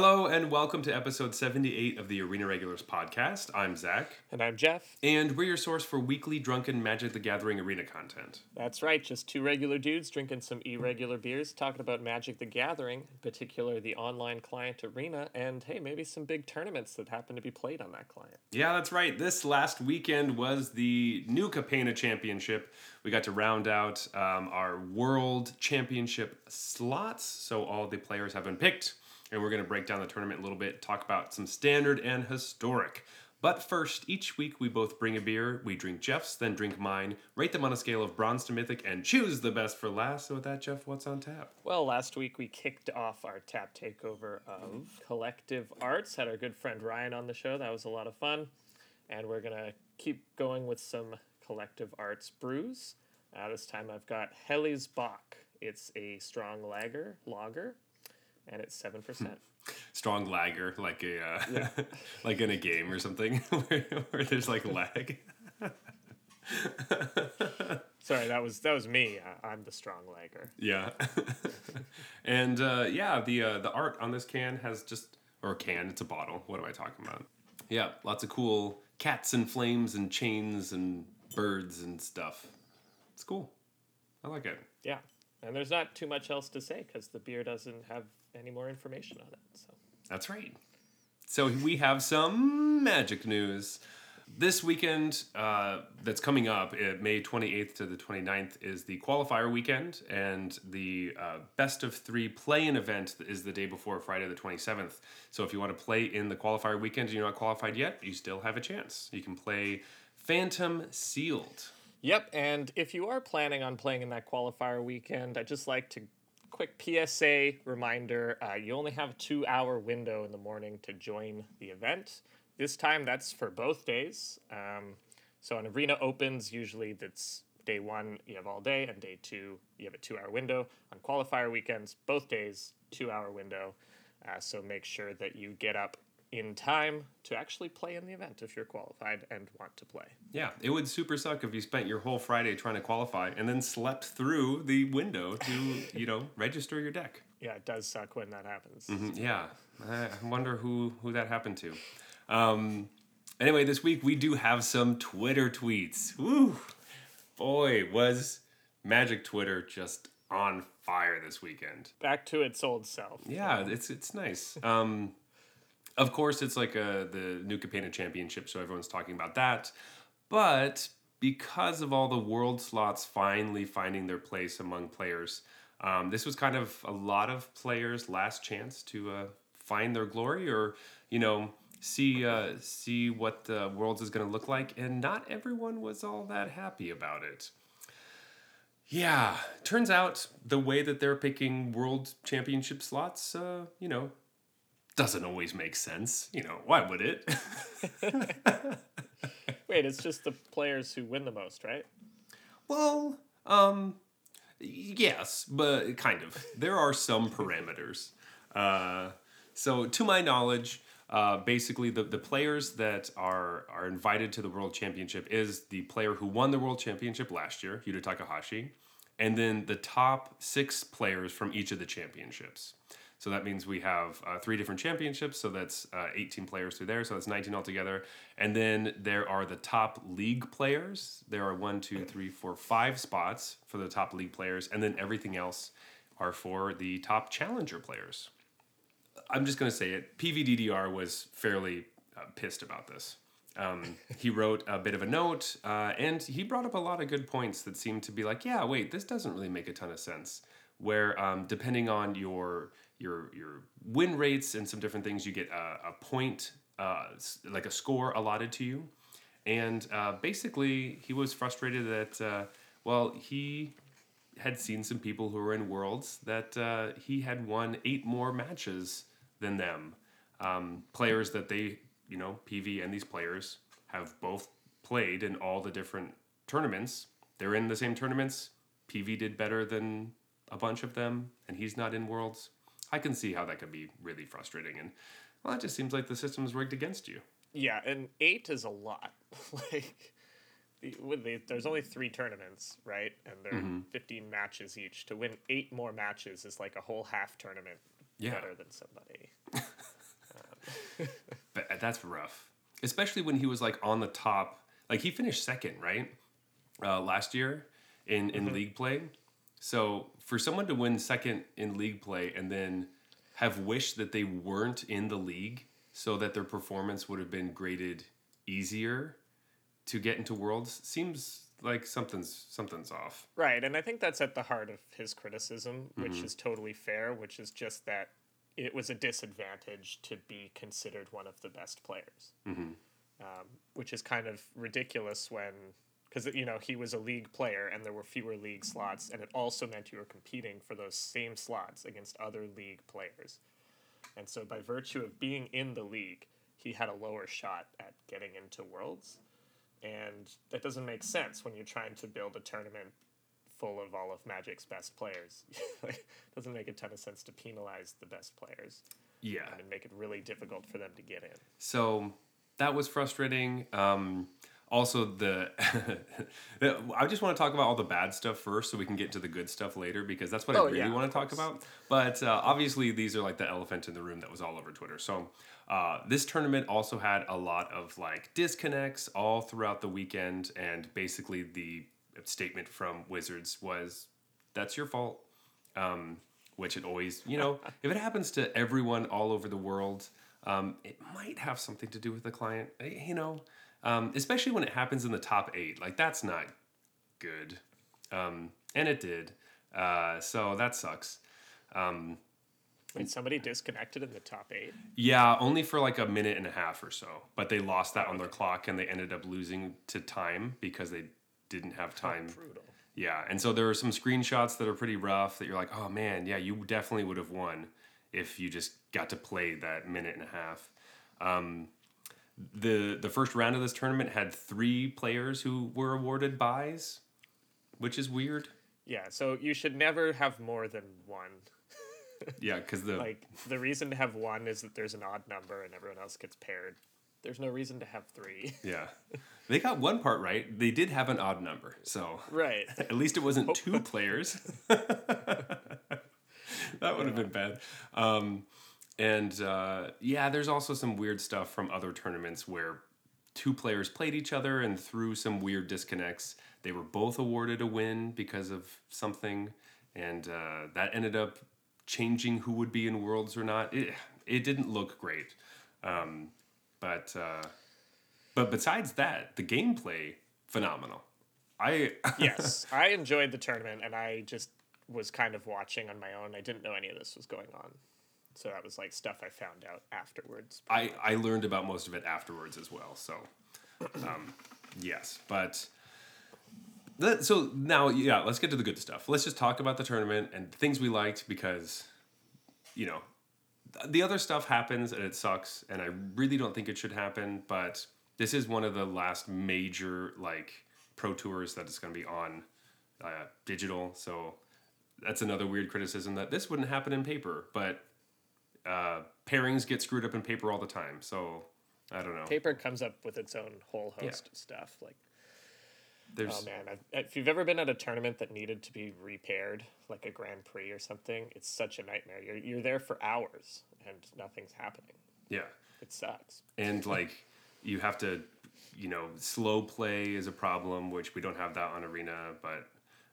Hello and welcome to episode 78 of the Arena Regulars podcast. I'm Zach, And I'm Jeff. and we're your source for weekly drunken Magic the Gathering arena content. That's right, just two regular dudes drinking some irregular beers, talking about Magic the Gathering, in particular the online client arena, and hey, maybe some big tournaments that happen to be played on that client. Yeah, that's right. This last weekend was the New Capena Championship. We got to round out um, our World Championship slots, so all the players have been picked, and we're going to break down the tournament a little bit, talk about some standard and historic. But first, each week we both bring a beer, we drink Jeff's, then drink mine, rate them on a scale of bronze to mythic, and choose the best for last. So, with that, Jeff, what's on tap? Well, last week we kicked off our tap takeover of Collective Arts, had our good friend Ryan on the show. That was a lot of fun. And we're going to keep going with some Collective Arts brews. Uh, this time I've got Helly's Bach. It's a strong lager, lager, and it's 7%. Strong lagger, like a uh, like in a game or something, where, where there's like lag. Sorry, that was that was me. I, I'm the strong lager. Yeah, and uh, yeah, the uh, the art on this can has just or can it's a bottle. What am I talking about? Yeah, lots of cool cats and flames and chains and birds and stuff. It's cool. I like it. Yeah, and there's not too much else to say because the beer doesn't have any more information on it. So That's right. So we have some magic news. This weekend uh, that's coming up, uh, May 28th to the 29th, is the qualifier weekend, and the uh, best of three play in event is the day before Friday the 27th. So if you want to play in the qualifier weekend and you're not qualified yet, you still have a chance. You can play Phantom Sealed. Yep, and if you are planning on playing in that qualifier weekend, I'd just like to quick PSA reminder: uh, you only have a two-hour window in the morning to join the event. This time, that's for both days. Um, so, an arena opens usually that's day one you have all day, and day two you have a two-hour window. On qualifier weekends, both days two-hour window. Uh, so make sure that you get up in time to actually play in the event if you're qualified and want to play. Yeah, it would super suck if you spent your whole Friday trying to qualify and then slept through the window to, you know, register your deck. Yeah, it does suck when that happens. Yeah, I I wonder who who that happened to. Um, anyway, this week we do have some Twitter tweets. Woo, boy, was Magic Twitter just on fire this weekend. Back to its old self. Yeah, it's it's nice. Um, of course, it's like a, the New Capena Championship, so everyone's talking about that. But because of all the world slots finally finding their place among players, um, this was kind of a lot of players' last chance to uh, find their glory, or you know, see uh, see what the worlds is going to look like. And not everyone was all that happy about it. Yeah, turns out the way that they're picking world championship slots, uh, you know, doesn't always make sense. You know, why would it? Wait, it's just the players who win the most, right? well, um, yes, but kind of. There are some parameters. Uh, so, to my knowledge, uh, basically the, the players that are are invited to the world championship is the player who won the world championship last year, Yuta Takahashi, and then the top six players from each of the championships. So that means we have uh, three different championships. So that's uh, 18 players through there. So that's 19 altogether. And then there are the top league players. There are one, two, three, four, five spots for the top league players. And then everything else are for the top challenger players. I'm just going to say it. PVDDR was fairly uh, pissed about this. Um, he wrote a bit of a note, uh, and he brought up a lot of good points that seemed to be like, yeah, wait, this doesn't really make a ton of sense. Where um, depending on your your your win rates and some different things, you get a, a point, uh, like a score allotted to you. And uh, basically, he was frustrated that, uh, well, he had seen some people who were in worlds that uh, he had won eight more matches than them. Um, players that they, you know, PV and these players have both played in all the different tournaments. They're in the same tournaments. PV did better than a bunch of them, and he's not in worlds. I can see how that could be really frustrating. And, well, it just seems like the system's rigged against you. Yeah, and eight is a lot. like, with the, there's only three tournaments, right? And they're mm-hmm. 15 matches each. To win eight more matches is like a whole half tournament Yeah. better than somebody. Um, but uh, that's rough, especially when he was like on the top. Like he finished second, right? Uh, last year in in mm-hmm. league play. So for someone to win second in league play and then have wished that they weren't in the league so that their performance would have been graded easier to get into worlds seems like something's something's off. Right, and I think that's at the heart of his criticism, which is totally fair, which is just that it was a disadvantage to be considered one of the best players. Um, which is kind of ridiculous when, because, you know, he was a league player and there were fewer league slots, and it also meant you were competing for those same slots against other league players. And so, by virtue of being in the league, he had a lower shot at getting into Worlds. And that doesn't make sense when you're trying to build a tournament full of all of Magic's best players. it doesn't make a ton of sense to penalize the best players Yeah. and make it really difficult for them to get in. So that was frustrating. Um, also, the I just want to talk about all the bad stuff first, so we can get to the good stuff later, because that's what Oh, I really yeah, want to talk about. But uh, obviously, these are like the elephant in the room that was all over Twitter. So uh, this tournament also had a lot of like disconnects all throughout the weekend, and basically the statement from Wizards was, "That's your fault." um, which it always, you know, if it happens to everyone all over the world, um, it might have something to do with the client, eh, you know, um, especially when it happens in the top eight. Like, that's not good. Um, and it did. Uh, so that sucks. Um, Wait, somebody disconnected in the top eight? yeah, only for like a minute and a half or so. But they lost that on their clock and they ended up losing to time because they didn't have time Brutal. Yeah, and so there are some screenshots that are pretty rough that you're like, oh man, yeah, you definitely would have won if you just got to play that minute and a half. Um, the the first round of this tournament had three players who were awarded buys, which is weird. Yeah, so you should never have more than one. Yeah, because the Like, the reason to have one is that there's an odd number and everyone else gets paired. There's no reason to have three. yeah, they got one part right. They did have an odd number, so right. At least it wasn't two players. that would have been bad. Um, and uh, yeah, there's also some weird stuff from other tournaments where two players played each other and through some weird disconnects, they were both awarded a win because of something, and uh, that ended up changing who would be in worlds or not. It, it didn't look great, um, but uh, but besides that, the gameplay phenomenal. I yes, I enjoyed the tournament, and I just was kind of watching on my own. I didn't know any of this was going on, so that was like stuff I found out afterwards. I, I learned about most of it afterwards as well. So, um, yes, but that, so now, yeah, let's get to the good stuff. Let's just talk about the tournament and things we liked because, you know, the other stuff happens and it sucks, and I really don't think it should happen. But this is one of the last major like pro tours that is going to be on uh, digital. So that's another weird criticism that this wouldn't happen in paper, but uh, pairings get screwed up in paper all the time. So I don't know. Paper comes up with its own whole host of stuff. Like, There's oh man, I've, if you've ever been at a tournament that needed to be repaired, like a Grand Prix or something, it's such a nightmare. You're you're there for hours and nothing's happening. yeah, It sucks. and like you have to, you know, slow play is a problem, which we don't have that on Arena, but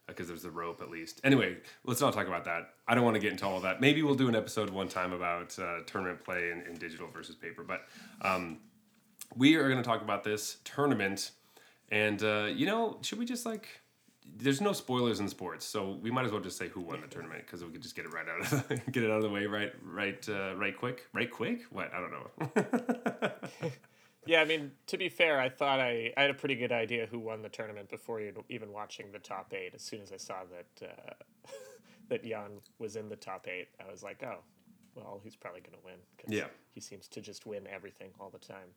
because there's the rope at least. Anyway, let's not talk about that. I don't want to get into all that. Maybe we'll do an episode one time about uh, tournament play in, in digital versus paper, but um, we are going to talk about this tournament. And uh, you know, should we just like? There's no spoilers in sports, so we might as well just say who won the tournament because we could just get it right out of the, get it out of the way right right uh, right quick right quick. What I don't know. Yeah, I mean, to be fair, I thought I, I had a pretty good idea who won the tournament before even watching the top eight. As soon as I saw that uh, that Jan was in the top eight, I was like, oh, well, he's probably going to win. 'cause Yeah. He seems to just win everything all the time.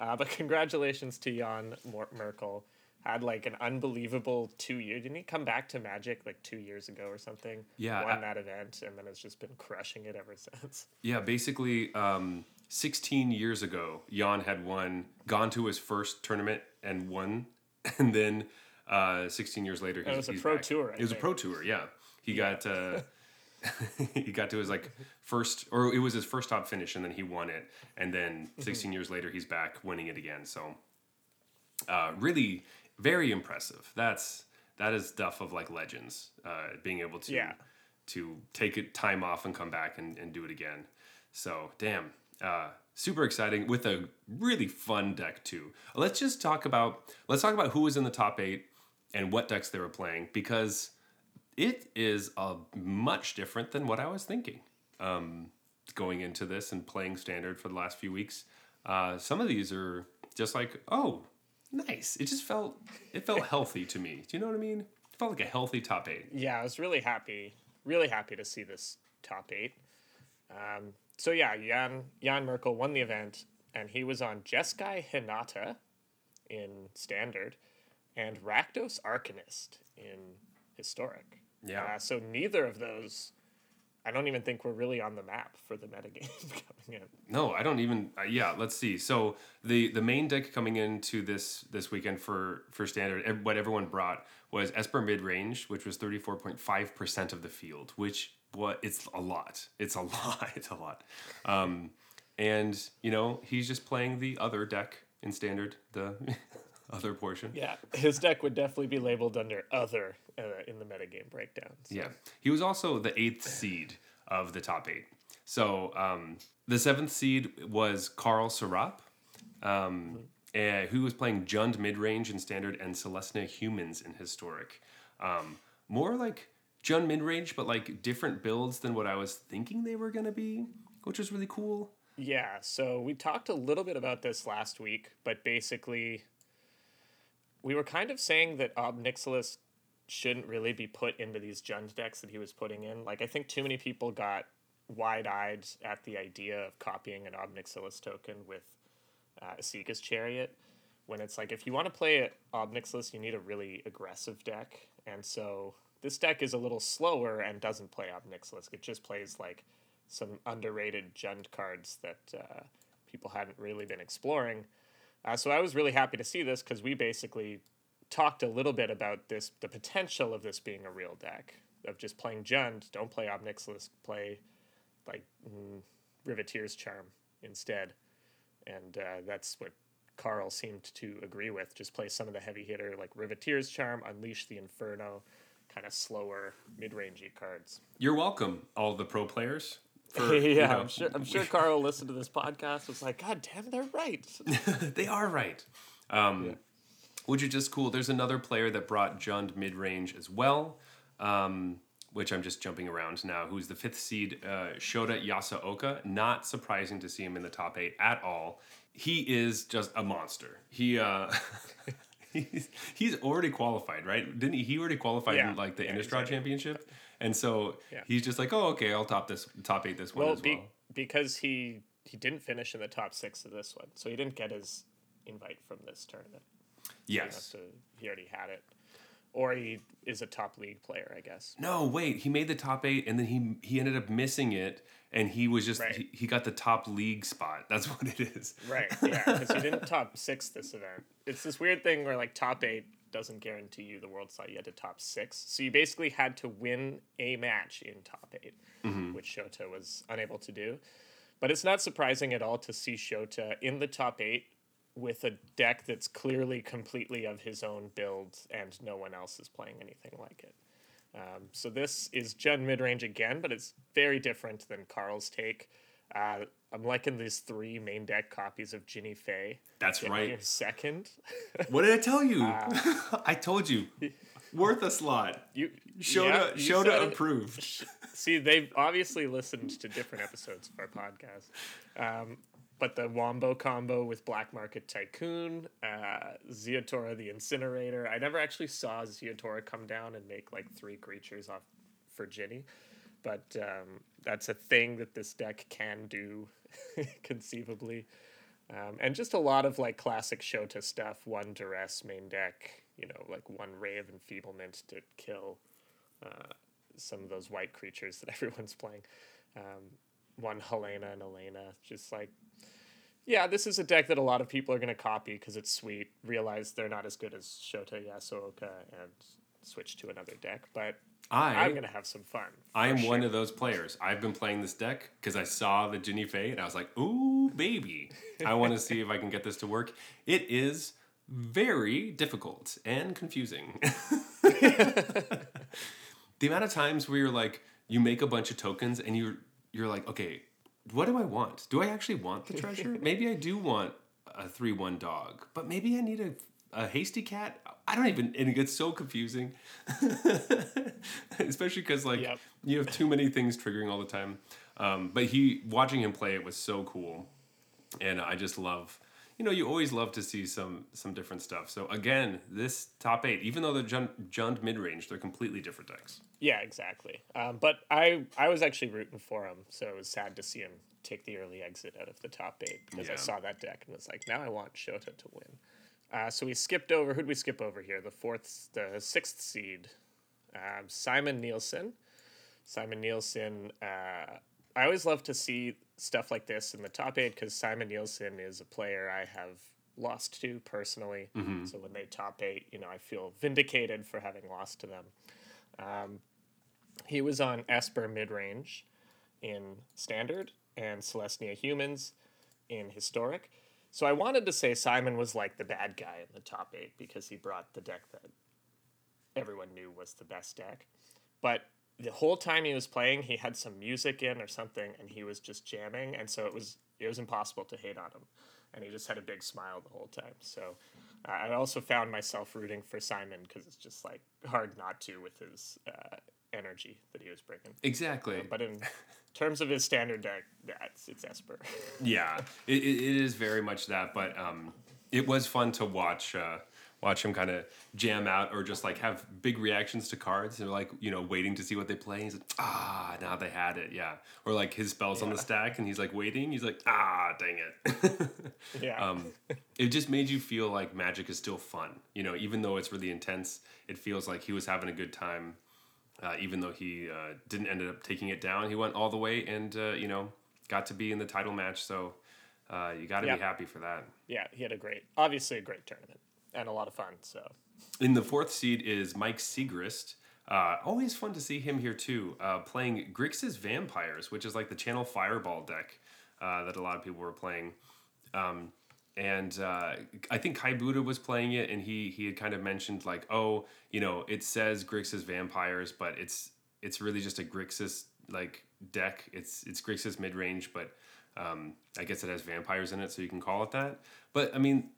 Uh, but congratulations to Jan Merkel. Had like an unbelievable two year. Didn't he come back to Magic like two years ago or something? Yeah, Won I- that event and then has just been crushing it ever since. Yeah, basically, um, 16 years ago, Jan had won, gone to his first tournament and won, and then uh, 16 years later, he's, was a pro back. tour, I It was a pro tour, yeah. He got uh, he got to his like first, or it was his first top finish, and then he won it. And then 16 years later, he's back winning it again. So, uh, really, very impressive. That's that is stuff of like legends, uh, being able to Yeah. to take it time off and come back and, and do it again. So, damn, uh, super exciting with a really fun deck too. Let's just talk about let's talk about who was in the top eight and what decks they were playing because it is a much different than what I was thinking. Um, going into this and playing standard for the last few weeks, uh, some of these are just like, oh, nice. It just felt it felt healthy to me. Do you know what I mean? It felt like a healthy top eight. Yeah, I was really happy, really happy to see this top eight. Um, so yeah, Jan Jan Merkel won the event, and he was on Jeskai Hinata in standard, and Rakdos Arcanist in historic. Yeah. Uh, so neither of those, I don't even think we're really on the map for the metagame coming in. No, I don't even. Uh, yeah, let's see. So the the main deck coming into this this weekend for for standard, what everyone brought was Esper mid range, which was thirty four point five percent of the field, which what it's a lot. It's a lot. It's a lot. Um, and you know he's just playing the other deck in standard, the other portion. Yeah, his deck would definitely be labeled under other uh, in the metagame breakdown. So. Yeah. He was also the eighth seed of the top eight. So um, the seventh seed was Karl Sarap, um, uh, who was playing Jund mid range in standard and Selesnya humans in historic. Um, more like Jund mid range, but like different builds than what I was thinking they were to be, which was really cool. Yeah, so we talked a little bit about this last week, but basically, we were kind of saying that Ob Nixilis shouldn't really be put into these Jund decks that he was putting in. Like, I think too many people got wide eyed at the idea of copying an Ob Nixilis token with uh, Esika's Chariot. When it's like, if you want to play Ob Nixilis, you need a really aggressive deck. And so this deck is a little slower and doesn't play Ob Nixilis. It just plays like some underrated Jund cards that uh, people hadn't really been exploring. Uh, so I was really happy to see this because we basically talked a little bit about this, the potential of this being a real deck of just playing Jund. Don't play Ob Nixilis, play like mm, Riveteer's Charm instead, and uh, that's what Karl seemed to agree with. Just play some of the heavy hitter like Riveteer's Charm, Unleash the Inferno, kind of slower mid rangey cards. You're welcome, all the pro players. for, yeah, you know, I'm sure. I'm sure Karl listened to this podcast. Was like, God damn, they're right. they are right. Um, Which is just cool. There's another player that brought Jund mid range as well, um, which I'm just jumping around now, who's the fifth seed, uh, Shota Yasooka. Not surprising to see him in the top eight at all. He is just a monster. He. Uh, He's, he's already qualified, right? Didn't he? He already qualified Yeah. in like the Yeah, Innistrad exactly. championship, and so Yeah. he's just like, oh, okay, I'll top this, top eight this one as be, well. because he he didn't finish in the top six of this one, so he didn't get his invite from this tournament. Yes. so he already had it, or he is a top league player, I guess. No, wait. He made the top eight, and then he he ended up missing it, and he was just Right. he, he got the top league spot. That's what it is. Right. Yeah, because he didn't top six this event. It's this weird thing where like top eight doesn't guarantee you the world slot. You had to top six, so you basically had to win a match in top 8 mm-hmm. which Shota was unable to do. But it's not surprising at all to see Shota in the top eight with a deck that's clearly completely of his own build, and no one else is playing anything like it. Um, so this is Jund mid range again, but it's very different than Karl's take. Uh, I'm liking these three main deck copies of Jinnie Fay. That's right. Second, What did I tell you? I told you. Worth a slot. you Shota yeah, Shota said it. approved. See, they've obviously listened to different episodes of our podcast. Um, but the Wombo combo with Black Market Tycoon, uh, Ziatora the Incinerator. I never actually saw Ziatora come down and make like three creatures off for Jinnie. But um, that's a thing that this deck can do, conceivably. Um, and just a lot of like classic Shota stuff. One duress main deck, you know, like one ray of enfeeblement to kill uh, some of those white creatures that everyone's playing. Um, one Helena and Elena, just like, yeah, this is a deck that a lot of people are going to copy because it's sweet. Realize they're not as good as Shota Yasooka and switch to another deck. But I I'm gonna have some fun. I am one of those players. I've been playing this deck because I saw the Jinnie Fay and I was like, ooh, baby. I want to see if I can get this to work. It is very difficult and confusing. the amount of times where you're like, you make a bunch of tokens and you're you're like, okay, what do I want? Do I actually want the treasure? maybe I do want a three one dog, but maybe I need a a hasty cat. I don't even, and it gets so confusing, especially because like Yep. you have too many things triggering all the time. Um, but he watching him play it was so cool, and I just love. You know, you always love to see some some different stuff. So again, this top eight, even though they're jun- junned mid range, they're completely different decks. Yeah, exactly. Um, but I I was actually rooting for him, so it was sad to see him take the early exit out of the top eight because I saw that deck and was like, now I want Shota to win. Uh, so we skipped over. Who'd we skip over here? The fourth, the sixth seed, um, Simon Nielsen. Simon Nielsen. Uh, I always love to see stuff like this in the top eight because Simon Nielsen is a player I have lost to personally. So when they top eight, you know, I feel vindicated for having lost to them. Um, he was on Esper mid range in Standard and Selesnya Humans in Historic. So I wanted to say Simon was like the bad guy in the top eight because he brought the deck that everyone knew was the best deck. But the whole time he was playing, he had some music in or something, and he was just jamming, and so it was it was impossible to hate on him, and he just had a big smile the whole time. So I also found myself rooting for Simon because it's just like hard not to with his uh, energy that he was bringing. Exactly. But in terms of his standard deck, that's it's Esper. Yeah, it, it, it is very much that. But um, it was fun to watch uh, watch him kind of jam out or just like have big reactions to cards and like you know waiting to see what they play. He's like, ah, now they had it, yeah. Or like his spells on the stack and he's like waiting. He's like, ah, dang it. yeah. um, it just made you feel like Magic is still fun. You know, even though it's really intense, it feels like he was having a good time. Uh, even though he uh, didn't end up taking it down, he went all the way and uh, you know got to be in the title match. So uh, you got to be happy for that. yeah, he had a great, obviously a great tournament and a lot of fun. So In the fourth seed is Mike Sigrist. Uh, always fun to see him here too, uh, playing Grixis Vampires, which is like the Channel Fireball deck uh, that a lot of people were playing. Um, and uh, I think Kai Budde was playing it, and he he had kind of mentioned like, oh, you know, it says Grixis Vampires, but it's it's really just a Grixis like deck. It's it's Grixis mid range, but um, I guess it has vampires in it, so you can call it that. But I mean,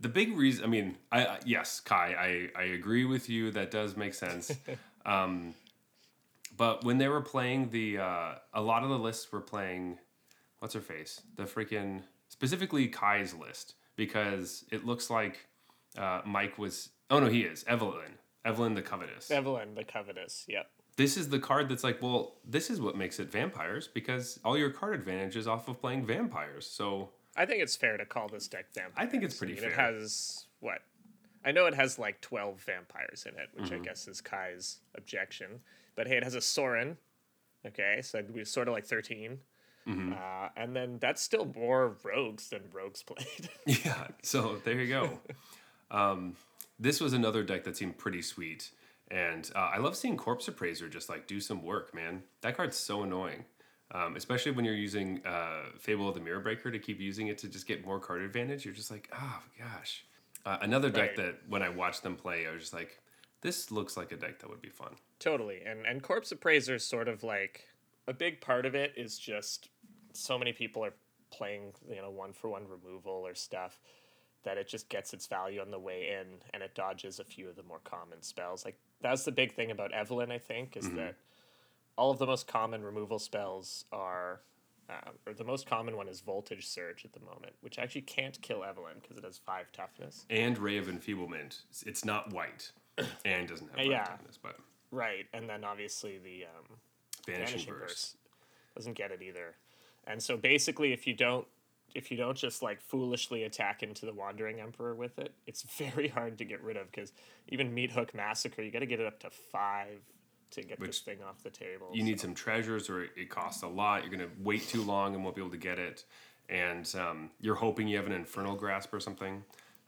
the big reason i mean i yes kai i i agree with you. That does make sense. Um but when they were playing the uh a lot of the lists were playing what's her face? The freaking specifically kai's list because it looks like uh mike was oh no he is. Evelyn. Evelyn the covetous. Evelyn, the covetous. Yep. this is the card that's like well this is what makes it vampires because all your card advantage is off of playing vampires. So I think it's fair to call this deck vampire. I think it's pretty It fair. It has what? I know it has like twelve vampires in it, which Mm-hmm. I guess is Kai's objection. But hey, it has a Sorin. Okay, so we sort of like 13 Mm-hmm. Uh, and then that's still more rogues than rogues played. Yeah, so there you go. um, this was another deck that seemed pretty sweet, and uh, I love seeing Corpse Appraiser just like do some work, man. That card's so annoying, um, especially when you're using uh, Fable of the Mirror Breaker to keep using it to just get more card advantage. You're just like, oh gosh. Uh, another deck Right. that when I watched them play, I was just like, this looks like a deck that would be fun. Totally. And and Corpse Appraiser is sort of like a big part of it is just so many people are playing, you know, one for one removal or stuff that it just gets its value on the way in and it dodges a few of the more common spells. Like that's the big thing about Evelyn, I think, is that all of the most common removal spells are um, or the most common one is Voltage Surge at the moment, which actually can't kill Evelyn because it has five toughness. And Ray of Enfeeblement. It's not white and doesn't have Yeah. black toughness, but Right, and then obviously the um, Vanishing, Vanishing Verse. Verse doesn't get it either. And so basically, if you don't if you don't just like foolishly attack into the Wandering Emperor with it, it's very hard to get rid of because even Meat Hook Massacre, you got to get it up to five to get this Which thing off the table. you need some treasures or it, costs a lot you're going to wait too long and won't be able to get it and um, you're hoping you have an infernal grasp or something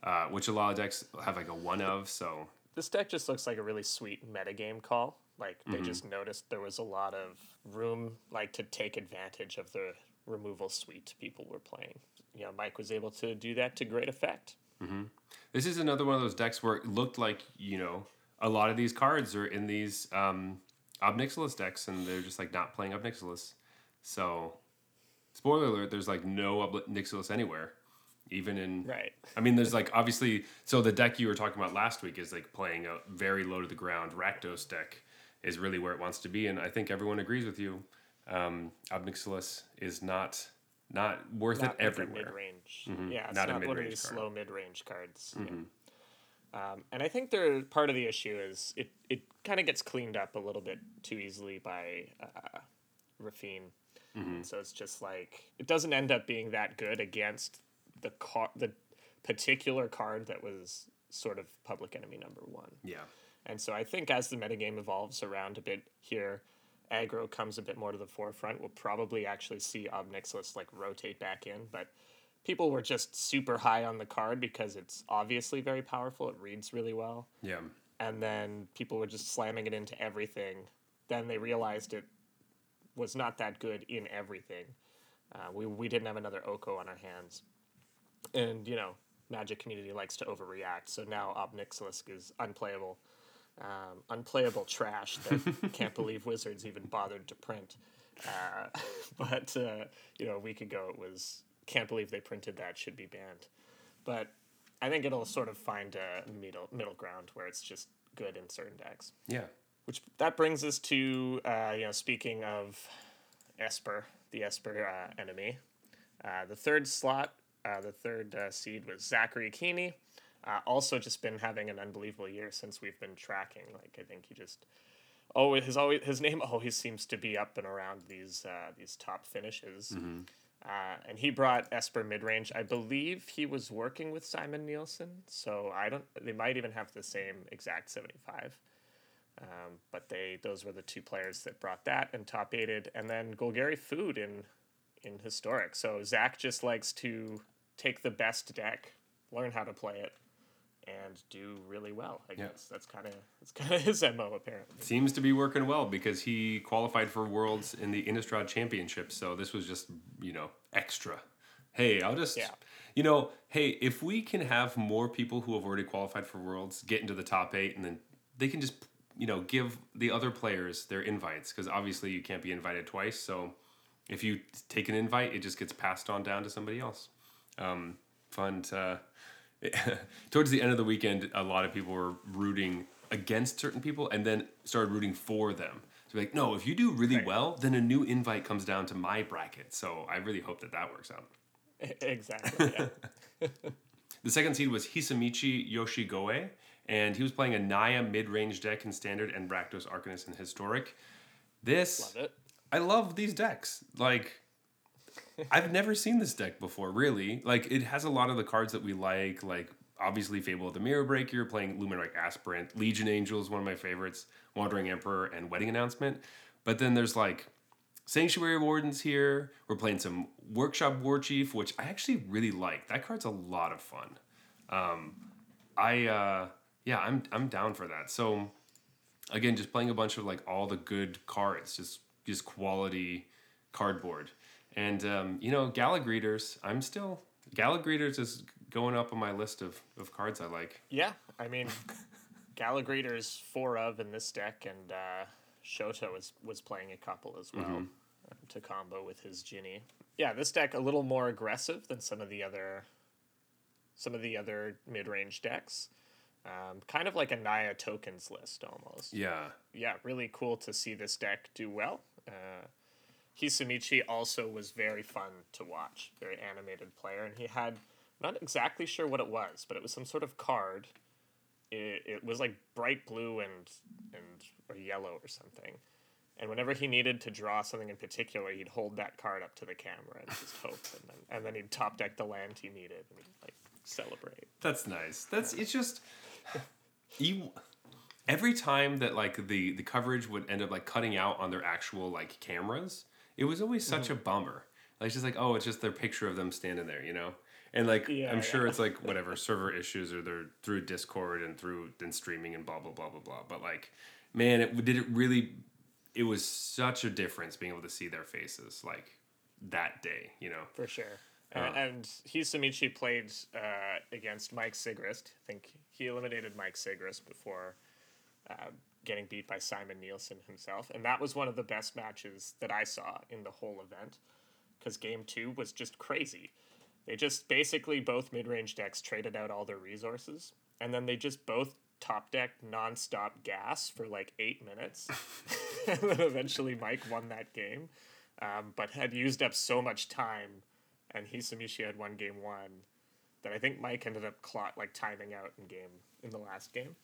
uh, which a lot of decks have like a one of so this deck just looks like a really sweet metagame call Like they just noticed there was a lot of room like to take advantage of the removal suite people were playing. You know, Mike was able to do that to great effect. This is another one of those decks where it looked like, you know, a lot of these cards are in these um, Ob Nixilis decks and they're just like not playing Ob Nixilis. So, spoiler alert, there's like no Ob Nixilis anywhere. Even in. Right. I mean, there's like obviously. So, the deck you were talking about last week is like playing a very low to the ground Rakdos deck is really where it wants to be. And I think everyone agrees with you. Um, Ob Nixilis is not. Not worth Not it everywhere. Mid range. Yeah, it's Not not, a one of mid-range these card. slow mid range cards. Yeah. Um, and I think there part of the issue is it, it kind of gets cleaned up a little bit too easily by uh, Raffine. And so it's just like it doesn't end up being that good against the car the particular card that was sort of public enemy number one. Yeah. And so I think as the metagame evolves around a bit here, aggro comes a bit more to the forefront. We'll probably actually see Ob Nixilis like rotate back in, but people were just super high on the card because it's obviously very powerful. It reads really well. Yeah. And then people were just slamming it into everything. Then they realized it was not that good in everything. Uh, we, we didn't have another Oko on our hands. And, you know, Magic community likes to overreact. So now Ob Nixilis is unplayable. Um, unplayable trash that can't believe Wizards even bothered to print. Uh, but, uh, you know, a week ago it was can't believe they printed that, should be banned. But I think it'll sort of find a middle, middle ground where it's just good in certain decks. Yeah. Which that brings us to uh, you know speaking of Esper, the Esper uh, enemy, uh, the third slot, uh, the third uh, seed was Zachary Kiihne. Uh, also, just been having an unbelievable year since we've been tracking. Like I think he just oh his always his name always seems to be up and around these uh, these top finishes. Uh, and he brought Esper mid range. I believe he was working with Simon Nielsen, so I don't. They might even have the same exact seventy five. Um, but they those were the two players that brought that and top aided, and then Golgari Food in in historic. So Zach just likes to take the best deck, learn how to play it, and do really well. I guess that's kind of that's kind of his mo apparently. Seems to be working well because he qualified for Worlds in the Innistrad Championship. So this was just, you know, extra. Hey, I'll just, Yeah. you know, hey, if we can have more people who have already qualified for Worlds get into the top eight and then they can just, you know, give the other players their invites because obviously you can't be invited twice. So if you take an invite, it just gets passed on down to somebody else. Um, fun to, towards the end of the weekend, a lot of people were rooting against certain people and then started rooting for them. So like, no, if you do really Right. well, then a new invite comes down to my bracket. So I really hope that that works out. exactly. Yeah. The second seed was Hisamichi Yoshigoe, and he was playing a Naya mid-range deck in Standard and Rakdos Arcanist in Historic. This Love it. I love these decks. Like, I've never seen this deck before, really. Like, it has a lot of the cards that we like, like obviously Fable of the Mirror Breaker, playing Luminarch Aspirant, Legion Angel is one of my favorites, Wandering Emperor, and Wedding Announcement. But then there's like Sanctuary Wardens here. We're playing some Workshop War Chief, which I actually really like. That card's a lot of fun. Um, I uh, yeah, I'm I'm down for that. So again, just playing a bunch of like all the good cards, just just quality cardboard. And um, you know, Galagreeters, I'm still Galagreeters is going up on my list of, of cards I like. Yeah, I mean, Galagreeter's four of in this deck, and uh, Shota was was playing a couple as well um, to combo with his Jinnie. Yeah, this deck a little more aggressive than some of the other some of the other mid range decks. Um, kind of like a Naya tokens list almost. Yeah. Yeah, really cool to see this deck do well. Uh, Hisamichi also was very fun to watch, very animated player, and he had not exactly sure what it was, but it was some sort of card. It, it was like bright blue and and or yellow or something. And whenever he needed to draw something in particular, he'd hold that card up to the camera and just hope, and then and then he'd top deck the land he needed and he'd like celebrate. That's nice. That's it's just you every time that like the the coverage would end up like cutting out on their actual like cameras, it was always such Mm-hmm. a bummer. Like it's just like, oh, it's just their picture of them standing there, you know? And like Yeah, I'm sure yeah. it's like whatever server issues or they're through Discord and through and streaming and blah blah blah blah blah. But like, man, it did it really. It was such a difference being able to see their faces like that day. You know. For sure. Uh, and Hisamichi played uh, against Mike Sigrist. I think he eliminated Mike Sigrist before uh, getting beat by Simon Nielsen himself. And that was one of the best matches that I saw in the whole event because game two was just crazy. They just basically both mid range decks traded out all their resources, and then they just both top deck nonstop gas for like eight minutes. and then eventually Mike won that game, um, but had used up so much time, and Hisamichi had won game one. That I think Mike ended up clock like timing out in game in the last game.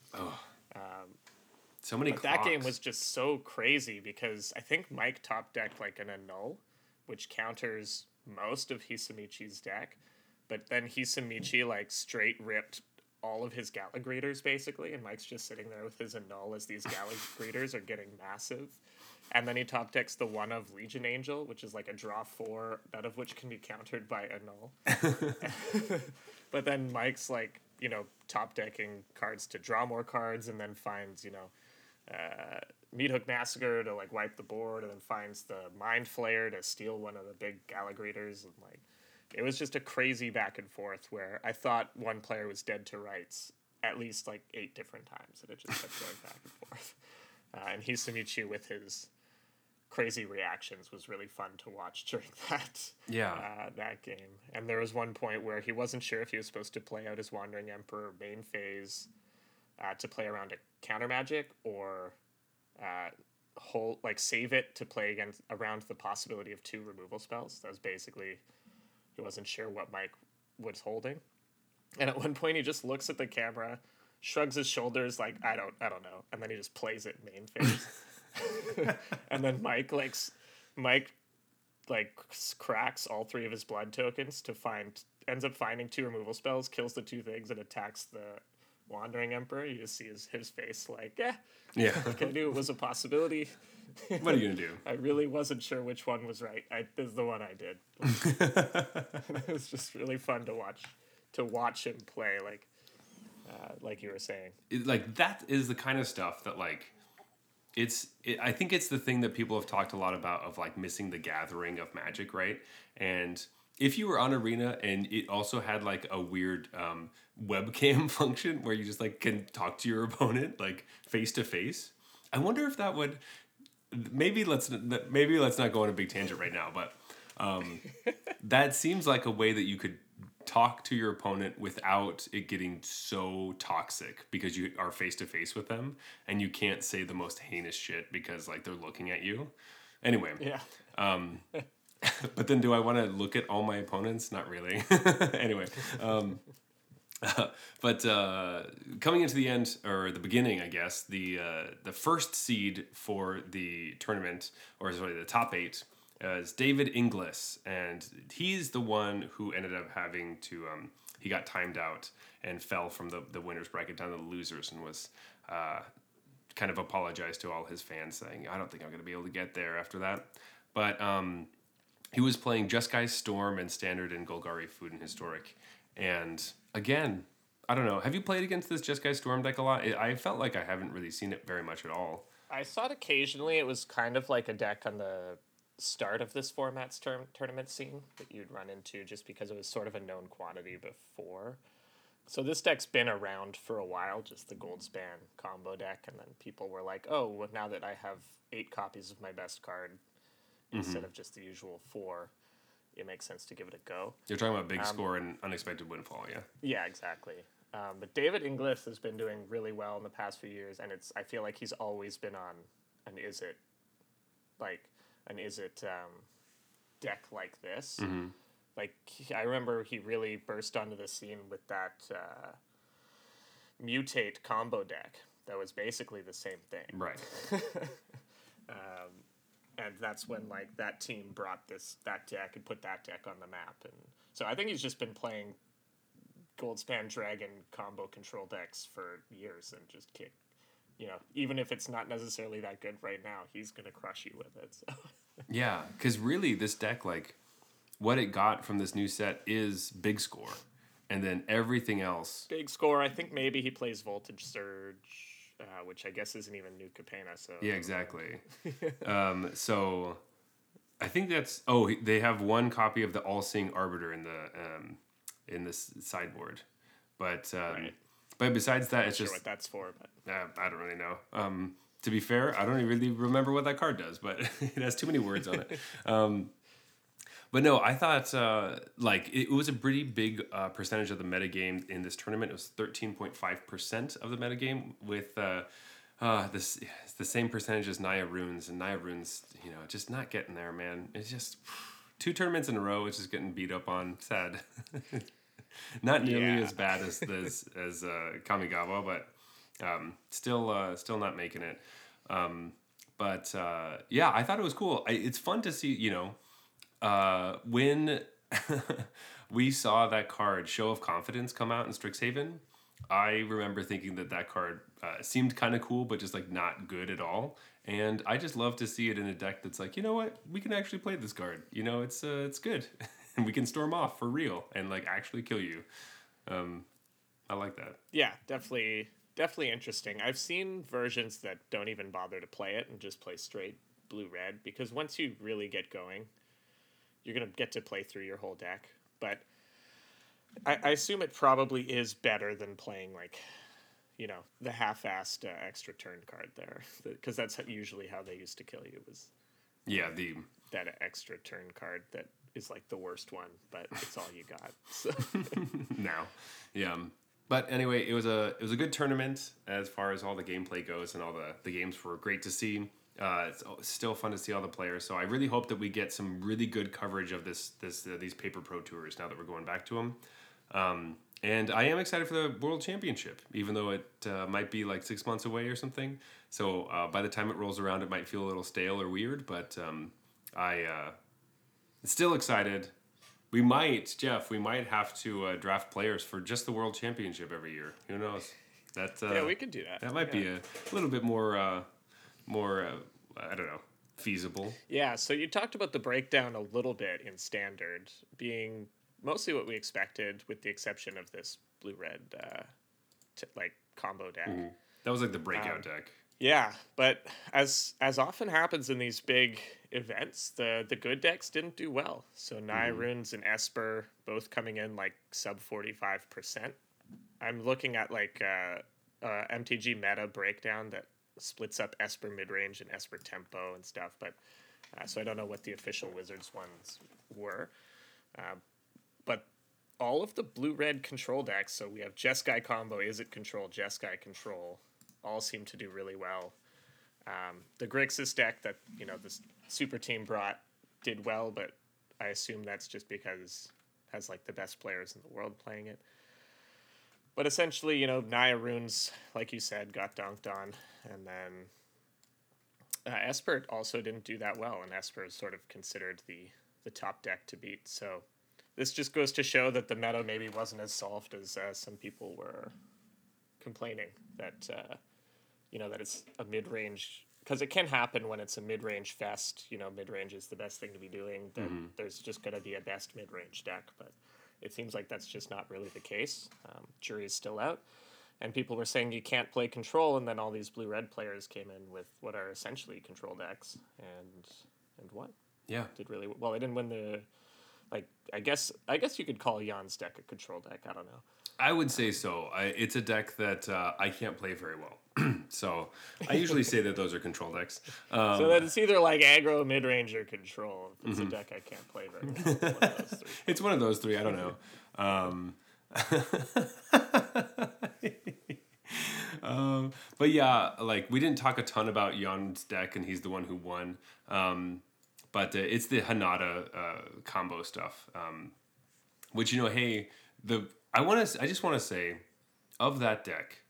So many. That game was just so crazy because I think Mike top decked like an annul, which counters most of Hisamichi's deck. But then Hisamichi like straight ripped all of his Gala Greeters basically, and Mike's just sitting there with his annul as these Gala Greeters are getting massive. And then he top decks the one of Legion Angel, which is like a draw four, none of which can be countered by annul. but then Mike's like, you know, top decking cards to draw more cards and then finds, you know, uh, Meat Hook Massacre to like wipe the board, and then finds the Mind Flayer to steal one of the big Gala Greeters, and like it was just a crazy back and forth where I thought one player was dead to rights at least like eight different times, and it just kept going back and forth. Uh, and Hisamichi with his crazy reactions was really fun to watch during that Yeah. uh, that game. And there was one point where he wasn't sure if he was supposed to play out his Wandering Emperor main phase uh, to play around a counter magic or uh, hold like save it to play against around the possibility of two removal spells. That was basically he wasn't sure what Mike was holding. And at one point he just looks at the camera, shrugs his shoulders like I don't I don't know, and then he just plays it main phase. and then Mike like Mike like cracks all three of his blood tokens to find ends up finding two removal spells, kills the two things, and attacks the wandering emperor. You just see his his face like, yeah, Yeah. like I knew it was a possibility. what are you gonna do? I really wasn't sure which one was right. I this is the one I did. it was just really fun to watch to watch him play like uh, like you were saying. it, like that is the kind of stuff that like it's it, i think it's the thing that people have talked a lot about of like missing the gathering of magic right and if you were on arena and it also had like a weird um, webcam function where you just like can talk to your opponent like face to face i wonder if that would maybe let's maybe let's not go on a big tangent right now but um, that seems like a way that you could talk to your opponent without it getting so toxic because you are face to face with them and you can't say the most heinous shit because like they're looking at you. Anyway, Yeah. but then do I want to look at all my opponents? Not really. anyway, um, but uh, coming into the end or the beginning, I guess the uh, the first seed for the tournament, or sorry, the top eight, uh, is David Inglis, and he's the one who ended up having to. Um, he got timed out and fell from the the winners bracket down to the losers, and was. Uh, kind of apologized to all his fans, saying, "I don't think I'm going to be able to get there after that." But um, he was playing Guy Storm and Standard and Golgari Food and Historic. And again, I don't know. Have you played against this Guy Storm deck a lot? I felt like I haven't really seen it very much at all. I saw it occasionally. It was kind of like a deck on the start of this format's term, tournament scene that you'd run into just because it was sort of a known quantity before. So this deck's been around for a while, just the gold span combo deck, and then people were like, "Oh, well, now that I have eight copies of my best card instead of just the usual four, it makes sense to give it a go." You're talking about big score and unexpected windfall, yeah? Yeah, exactly. Um, but David Inglis has been doing really well in the past few years, and it's I feel like he's always been on an Izzet like an Izzet um, deck like this. Like he- I remember he really burst onto the scene with that uh, mutate combo deck that was basically the same thing Right. and that's when mm. like that team brought this that deck and put that deck on the map and so i think he's just been playing goldspan dragon combo control decks for years and just kick you know even if it's not necessarily that good right now he's gonna crush you with it so Yeah, because really, this deck, like, what it got from this new set is big score. And then everything else. big score i think maybe he plays voltage surge uh, which I guess isn't even New Capena. So Yeah, exactly. um, so I think that's oh they have one copy of the All Seeing Arbiter in the um, in this sideboard, but um, Right. but besides that, it's sure just what that's for, but uh, I don't really know. Um, to be fair, I don't really remember what that card does, but it has too many words on it. Um, but no, I thought uh, like it was a pretty big uh, percentage of the metagame in this tournament. It was thirteen point five percent of the metagame with uh, uh, this it's the same percentage as Naya Runes, and Naya Runes, you know, just not getting there, man. It's just two tournaments in a row, it's just getting beat up on. Sad. not nearly Yeah. as bad as as as uh, Kamigawa, but um, still uh, still not making it. Um, but uh, yeah, I thought it was cool. I, it's fun to see, you know, uh, when we saw that card Show of Confidence come out in Strixhaven. I remember thinking that that card uh, seemed kind of cool, but just like not good at all. And I just love to see it in a deck that's like, you know what, we can actually play this card. You know, it's uh, it's good, and we can storm off for real and like actually kill you. Um, I like that. yeah, definitely, definitely interesting. I've seen versions that don't even bother to play it and just play straight blue red because once you really get going, you're gonna get to play through your whole deck. But I, I assume it probably is better than playing like, you know, the half-assed uh, extra turn card there, because that's usually how they used to kill you was Yeah, the that extra turn card that is like the worst one, but it's all you got. So. now. Yeah. um, But anyway, it was a it was a good tournament as far as all the gameplay goes, and all the the games were great to see. Uh, it's still fun to see all the players. So I really hope that we get some really good coverage of this this uh, these paper pro tours now that we're going back to them. Um, and I am excited for the world championship, even though it uh, might be like six months away or something. So uh, by the time it rolls around, it might feel a little stale or weird. But um, I uh, still excited. We might, Jeff. We might have to uh, draft players for just the world championship every year. Who knows? That uh, yeah, we could do that. that might yeah. be a little bit more, uh, more. Uh, I don't know, feasible. Yeah, so you talked about the breakdown a little bit in standard being mostly what we expected, with the exception of this blue red uh, t- like combo deck. That was like the breakout Um, deck. Yeah, but as as often happens in these big events, the the good decks didn't do well. So Naya Runes and Esper both coming in like sub forty five percent. I'm looking at like uh, uh, MTG meta breakdown that splits up Esper mid range and Esper tempo and stuff. But uh, so I don't know what the official Wizards ones were. Uh, but all of the blue red control decks, so we have Jeskai combo, is it control, Jeskai control, all seem to do really well. Um, the Grixis deck that you know this super team brought did well, but I assume that's just because has like the best players in the world playing it. But essentially, you know, Naya Runes, like you said, got dunked on, and then uh, Esper also didn't do that well, and Esper is sort of considered the the top deck to beat. So this just goes to show that the meta maybe wasn't as soft as uh, some people were complaining that uh, you know that it's a mid range because it can happen when it's a mid range fest. You know, mid range is the best thing to be doing. Then there's just going to be a best mid range deck, but it seems like that's just not really the case. Um, jury's still out. And people were saying you can't play control, and then all these blue red players came in with what are essentially control decks, and and what Yeah. did really well. They didn't win the. I guess I guess you could call Jan's deck a control deck. I don't know. I would say so. I, it's a deck that uh, I can't play very well. so I usually say that those are control decks. Um, So that it's either like aggro, mid range, or control. If it's a deck I can't play very well. One of those three. it's one of those three. I don't know. Um, um, but yeah, like we didn't talk a ton about Jan's deck, and he's the one who won. But uh, it's the Hinata uh, combo stuff. Um, which you know, hey, the I want to. I just want to say, of that deck,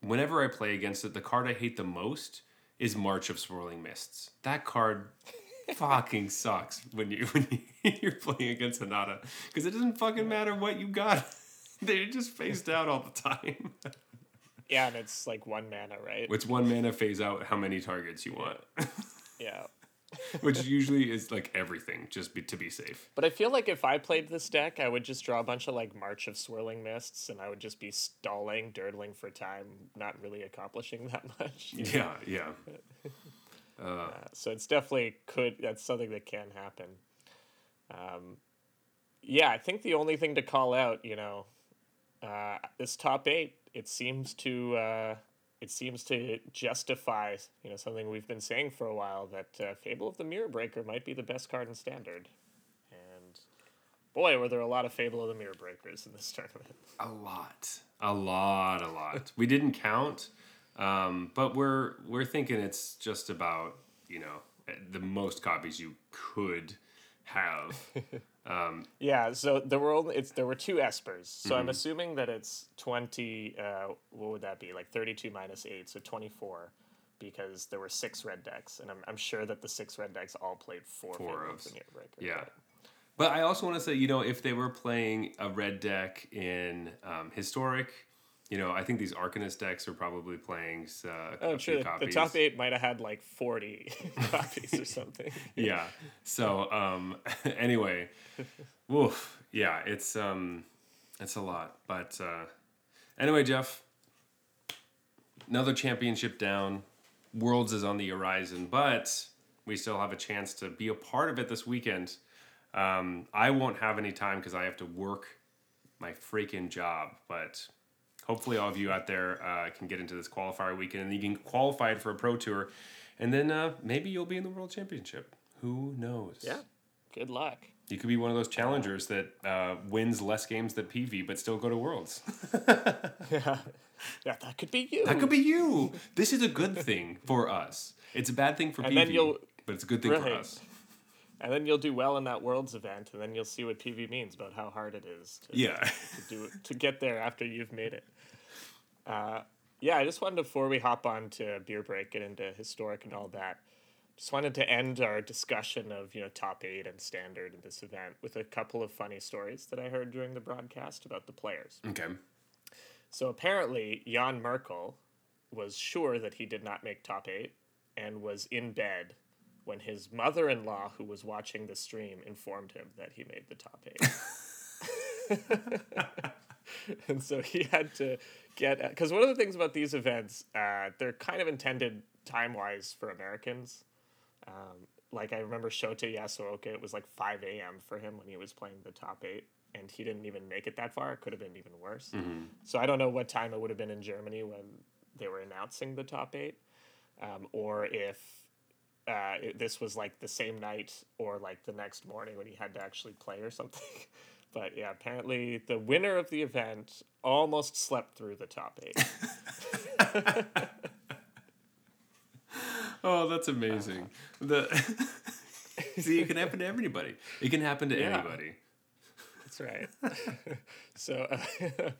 whenever I play against it, the card I hate the most is March of Swirling Mists. That card fucking sucks when you when you're playing against Hinata because it doesn't fucking matter what you got. They're just phased out all the time. Yeah, and it's like one mana, right? It's one mana phase out how many targets you want. Yeah. which usually is like everything, just be, to be safe. But I feel like if I played this deck, I would just draw a bunch of like March of Swirling Mists, and I would just be stalling, durdling for time, not really accomplishing that much. Yeah, yeah. Uh, so it's definitely could that's something that can happen. Um, yeah, I think the only thing to call out, you know, uh, this top eight, it seems to uh, it seems to justify you know something we've been saying for a while that uh, Fable of the Mirror Breaker might be the best card in Standard, and boy, were there a lot of Fable of the Mirror Breakers in this tournament. A lot, a lot, a lot. we didn't count, um, but we're we're thinking it's just about you know the most copies you could have. Um, yeah, so there were only it's there were two espers. So I'm assuming that it's twenty. Uh, what would that be? Like thirty two minus eight, so twenty four, because there were six red decks, and I'm, I'm sure that the six red decks all played four, Four of- the Mirror Breaker. yeah. but- But I also want to say, you know, if they were playing a red deck in um, historic, you know, I think these Arcanist decks are probably playing uh, Oh, true. few The, copies. top eight might have had like forty copies or something. yeah. So um, anyway, woof. Yeah, it's um, it's a lot. But uh, anyway, Jeff, another championship down. Worlds is on the horizon, but we still have a chance to be a part of it this weekend. Um, I won't have any time because I have to work my freaking job, but hopefully all of you out there uh, can get into this qualifier weekend and you can qualify for a pro tour and then uh, maybe you'll be in the world championship who knows Yeah. Good luck. you could be one of those challengers that uh, wins less games than pv but still go to worlds Yeah. Yeah, that could be you. that could be you this is a good thing for us it's a bad thing for And pv but it's a good thing for us And then you'll do well in that world's event, and then you'll see what PV means about how hard it is to, yeah to do to get there after you've made it. Uh, yeah, I just wanted before we hop on to beer break, get into historic and all that. Just wanted to end our discussion of you know top eight and standard in this event with a couple of funny stories that I heard during the broadcast about the players. okay So apparently, Jan Merkel was sure that he did not make top eight and was in bed when his mother in law, who was watching the stream, informed him that he made the top eight. and so he had to get. Because one of the things about these events, uh, they're kind of intended time wise for Americans. Um, like I remember Shota Yasooka, it was like 5 a.m. for him when he was playing the top eight, and he didn't even make it that far. It could have been even worse. So I don't know what time it would have been in Germany when they were announcing the top eight, um, or if uh, it, this was like the same night or like the next morning when he had to actually play or something. but yeah, apparently the winner of the event almost slept through the top eight. oh that's amazing the see it can happen to everybody it can happen to Yeah. anybody That's right. so, uh,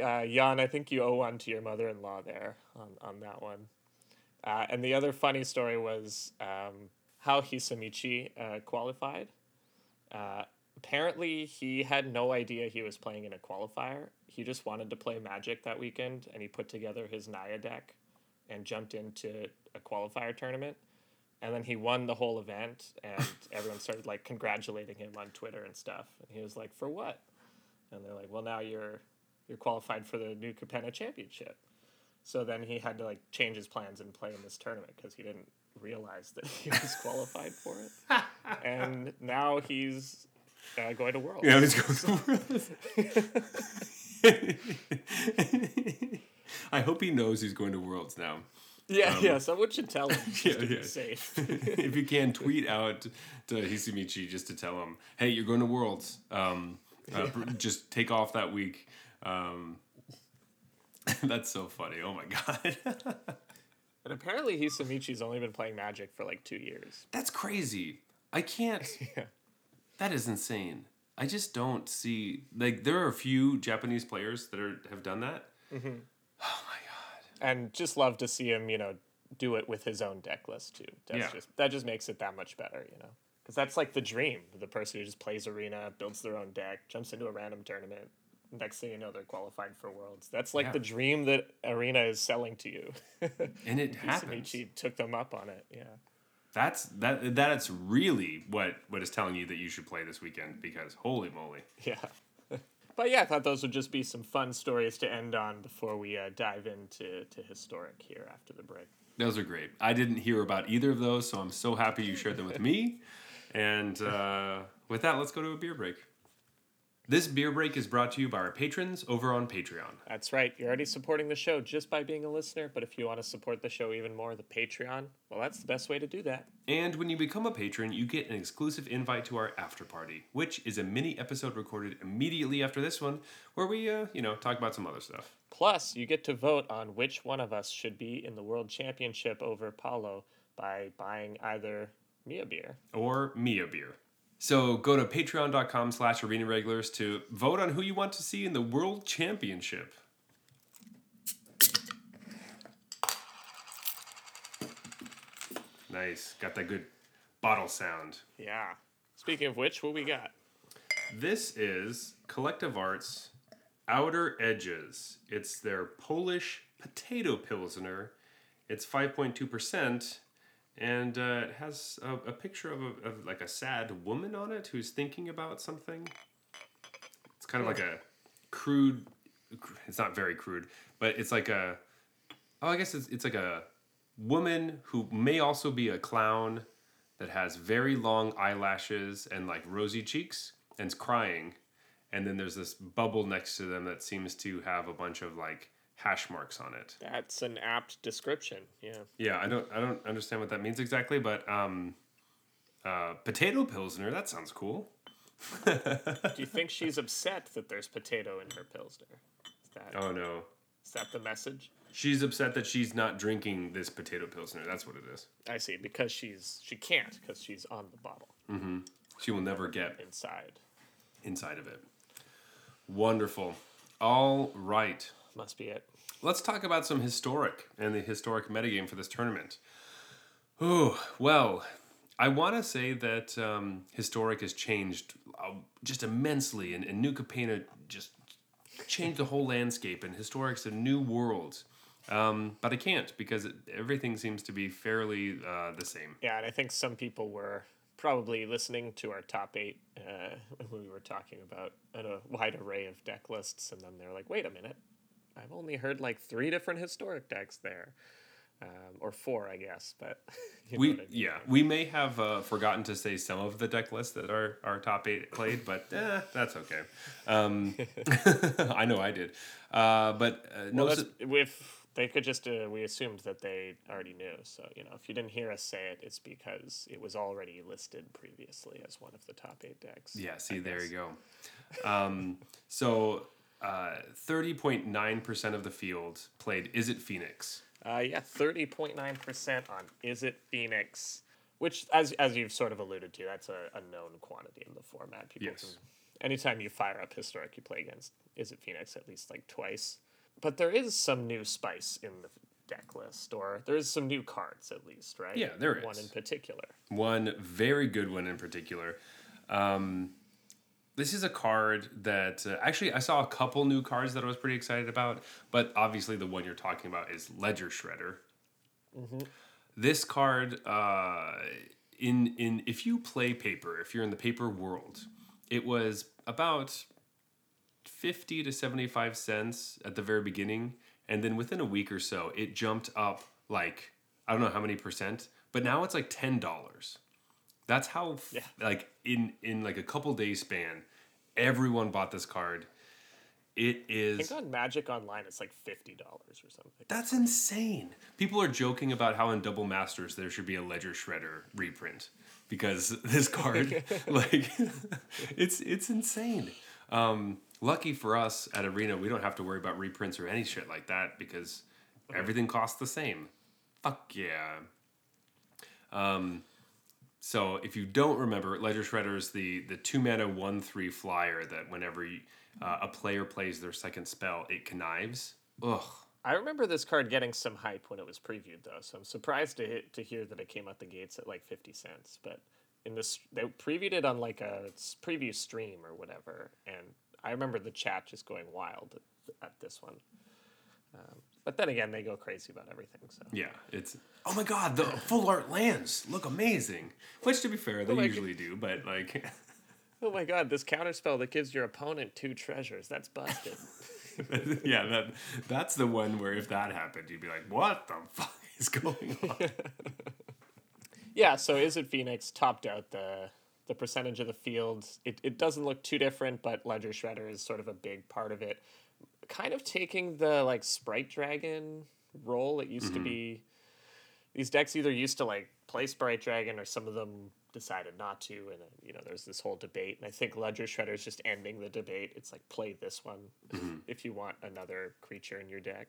uh, Jan, I think you owe one to your mother in law there on, on that one. Uh, and the other funny story was um, how Hisamichi uh, qualified. Apparently, he had no idea he was playing in a qualifier. He just wanted to play Magic that weekend, and he put together his Naya deck and jumped into a qualifier tournament. And then he won the whole event, and everyone started like congratulating him on Twitter and stuff. And he was like, "For what?" And they're like, "Well, now you're you're qualified for the new Capena Championship." So then he had to like change his plans and play in this tournament because he didn't realize that he was qualified for it. And now he's uh, going to Worlds. yeah let's go I hope he knows he's going to Worlds now. Yeah, yeah. Someone should tell him just Yeah, to be yeah. safe. if you can, tweet out to Hisamichi just to tell him, hey, you're going to Worlds. Um, uh, br- Just take off that week. Um, that's so funny. Oh my God. and apparently, Hisamichi's only been playing Magic for like two years. that's crazy. I can't. Yeah. That is insane. I just don't see like there are a few Japanese players that are have done that. Mm-hmm. Oh my god! and just love to see him, you know, do it with his own deck list too. That's Yeah. just that just makes it that much better, you know. Because that's like the dream. The person who just plays arena, builds their own deck, jumps into a random tournament. Next thing you know, they're qualified for worlds. That's like Yeah. the dream that arena is selling to you. And it happens. Took them up on it. Yeah. That's that that's really what what is telling you that you should play this weekend because holy moly. Yeah. but yeah, I thought those would just be some fun stories to end on before we uh, dive into to historic here after the break. Those are great. I didn't hear about either of those, so I'm so happy you shared them with me. And uh, with that, let's go to a beer break. This beer break is brought to you by our patrons over on Patreon. That's right. You're already supporting the show just by being a listener, but if you want to support the show even more, the Patreon, well, that's the best way to do that. And when you become a patron, you get an exclusive invite to our after party, which is a mini episode recorded immediately after this one, where we, uh, you know, talk about some other stuff. Plus, you get to vote on which one of us should be in the World Championship over Paulo by buying either Mia beer or Mia beer. So go to patreon.com slash arena regulars to vote on who you want to see in the World Championship. Nice. Got that good bottle sound. Yeah. Speaking of which, what we got? This is Collective Arts Outer Edges. It's their Polish potato pilsner. It's 5.2%, and uh, it has a, a picture of, a, of like a sad woman on it who's thinking about something. It's kind of like a crude. It's not very crude, but it's like a. Oh, I guess it's it's like a woman who may also be a clown that has very long eyelashes and like rosy cheeks and is crying. And then there's this bubble next to them that seems to have a bunch of like hash marks on it. That's an apt description. Yeah. Yeah, I don't I don't understand what that means exactly, but um uh potato pilsner, that sounds cool. Do you think she's upset that there's potato in her pilsner? Is that Oh no. is that the message? She's upset that she's not drinking this potato pilsner. That's what it is. I see. Because she's she can't because she's on the bottle Mm-hmm. She will never get inside. inside of it. Wonderful. All right. Must be it. Let's talk about some historic and the historic metagame for this tournament. Oh, well, I want to say that um, historic has changed uh, just immensely, and, and New Capena just changed the whole landscape, and historic's a new world. Um, but I can't because it, everything seems to be fairly uh, the same. Yeah, and I think some people were probably listening to our top eight uh, when we were talking about a wide array of deck lists, and then they're like, "Wait a minute, I've only heard like three different historic decks there, um, or four, I guess." But you know We I mean. yeah we may have uh, forgotten to say some of the deck lists that our, our top eight played, but eh, that's okay. Um, I know I did, uh, but uh, no. So- if they could just, uh, we assumed that they already knew. So you know, if you didn't hear us say it, it's because it was already listed previously as one of the top eight decks. Yeah, see, there you go. Um, so uh, 30.9% of the field played Izzet Phoenix? Uh, yeah, thirty point nine percent on Izzet Phoenix, which, as as you've sort of alluded to, that's a, a known quantity in the format. People Yes. can, anytime you fire up historic, you play against Izzet Phoenix at least like twice. But there is some new spice in the deck list, or there is some new cards at least, right? Yeah, there One is. in particular. One very good one in particular. Um, this is a card that uh, actually I saw a couple new cards that I was pretty excited about, but obviously the one you're talking about is Ledger Shredder. This card, uh, in in if you play paper, if you're in the paper world, it was about 50 to 75 cents at the very beginning and then within a week or so it jumped up like i don't know how many percent but now it's like $10 that's how Yeah. like in in like a couple days span everyone bought this card It is. I think on Magic Online it's like fifty dollars or something. that's insane. People are joking about how in Double Masters there should be a Ledger Shredder reprint because this card, like, it's it's insane. Um, lucky for us at Arena, we don't have to worry about reprints or any shit like that because everything costs the same. Fuck yeah. Um, so if you don't remember, Ledger Shredder is the the two mana one three flyer that whenever you, uh, a player plays their second spell, it connives. Ugh. I remember this card getting some hype when it was previewed, though, so I'm surprised to hit, to hear that it came out the gates at like fifty cents. But in this, they previewed it on like a preview stream or whatever, and I remember the chat just going wild at, at this one. Um, but then again, they go crazy about everything. So Yeah, it's oh my god, the full art lands look amazing. Which, to be fair, they oh my usually do, but like, oh my god, this counterspell that gives your opponent two treasures. That's busted. yeah, that that's the one where if that happened, you'd be like, what the fuck is going on? yeah. So Izzet Phoenix topped out the the percentage of the field? It it doesn't look too different, but Ledger Shredder is sort of a big part of it. Kind of taking the like Sprite Dragon role. It used to mm-hmm. be these decks either used to like play Sprite Dragon or some of them decided not to, and then, you know there's this whole debate. And I think Ledger Shredder is just ending the debate. It's like play this one if mm-hmm. you want another creature in your deck.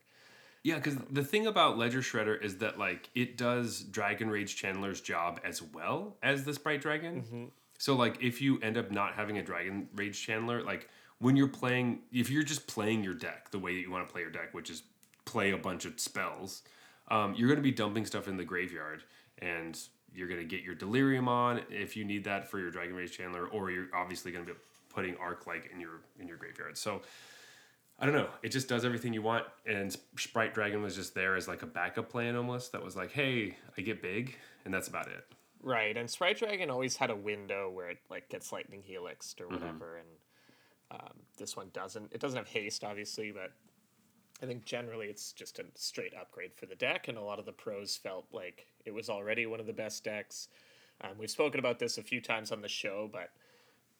Yeah, because um, the thing about Ledger Shredder is that like it does Dragon Rage Channeler's job as well as the Sprite Dragon. Mm-hmm. So like if you end up not having a Dragon Rage Channeler, like when you're playing, if you're just playing your deck the way that you want to play your deck, which is play a bunch of spells, um, you're going to be dumping stuff in the graveyard, and you're going to get your Delirium on if you need that for your Dragon Rage Channeler, or you're obviously going to be putting Arclight in your in your graveyard. So. I don't know. It just does everything you want, and Sprite Dragon was just there as like a backup plan almost. That was like, hey, I get big, and that's about it. Right, and Sprite Dragon always had a window where it like gets Lightning Helixed or whatever, and um, this one doesn't. It doesn't have haste, obviously, but I think generally it's just a straight upgrade for the deck, and a lot of the pros felt like it was already one of the best decks. Um, we've spoken about this a few times on the show, but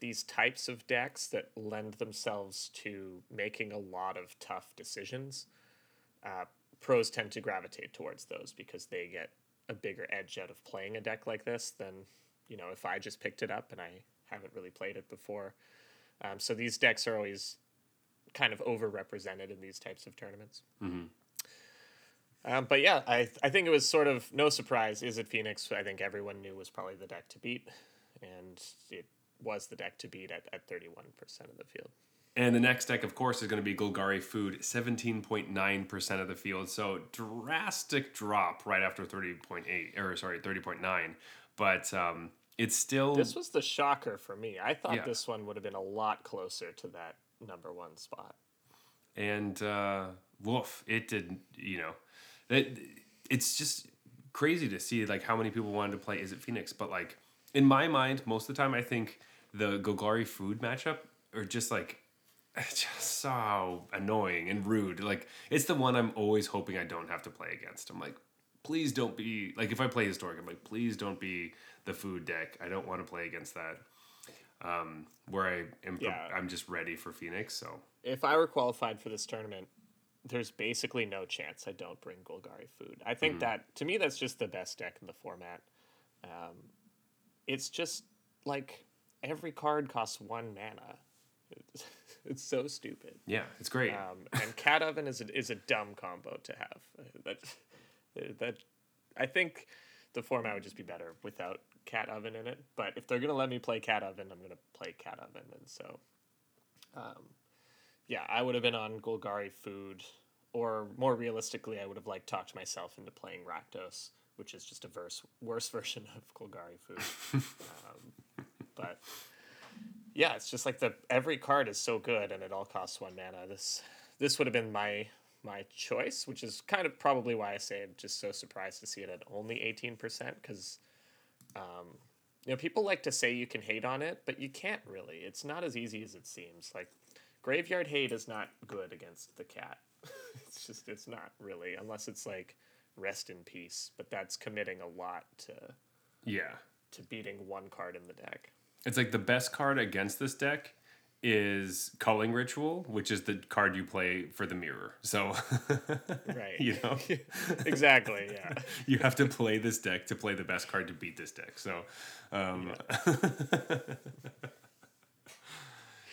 these types of decks that lend themselves to making a lot of tough decisions, uh, pros tend to gravitate towards those because they get a bigger edge out of playing a deck like this than you know if I just picked it up and I haven't really played it before. Um, so these decks are always kind of overrepresented in these types of tournaments. Um, but yeah, I I think it was sort of no surprise. Izzet Phoenix? I think everyone knew was probably the deck to beat, and it was the deck to beat at at thirty one percent of the field. And the next deck, of course, is going to be Golgari Food, 17.9% of the field. So drastic drop right after 30.8, or sorry, 30.9. But um, it's still. This was the shocker for me. I thought Yeah. this one would have been a lot closer to that number one spot. and uh, woof, it did, you know. It, it's just crazy to see like how many people wanted to play Izzet Phoenix. But like in my mind, most of the time, I think the Golgari Food matchup are just like just so annoying and rude. Like it's the one I'm always hoping I don't have to play against. I'm like, please don't be like if I play historic, I'm like, please don't be the food deck. I don't want to play against that. Um, where I am, Yeah. I'm just ready for Phoenix. So If I were qualified for this tournament, there's basically no chance I don't bring Golgari food. I think that to me that's just the best deck in the format. Um, it's just like every card costs one mana. It's, it's so stupid. yeah, it's great. Um, and Cat Oven is a, is a dumb combo to have. That that I think the format would just be better without Cat Oven in it. But if they're gonna let me play Cat Oven, I'm gonna play Cat Oven, and so, um, yeah, I would have been on Golgari Food, or more realistically, I would have like talked myself into playing Rakdos, which is just a verse worse version of Golgari Food. um, but yeah, it's just like the every card is so good and it all costs one mana. This this would have been my my choice, which is kind of probably why I say I'm just so surprised to see it at only eighteen percent because, um, you know, people like to say you can hate on it, but you can't really. It's not as easy as it seems. Like graveyard hate is not good against the cat. it's just it's not really unless it's like rest in peace, but that's committing a lot to yeah. to beating one card in the deck. It's like the best card against this deck is Culling Ritual, which is the card you play for the mirror. So, Right. you know, exactly. Yeah. you have to play this deck to play the best card to beat this deck. So, um,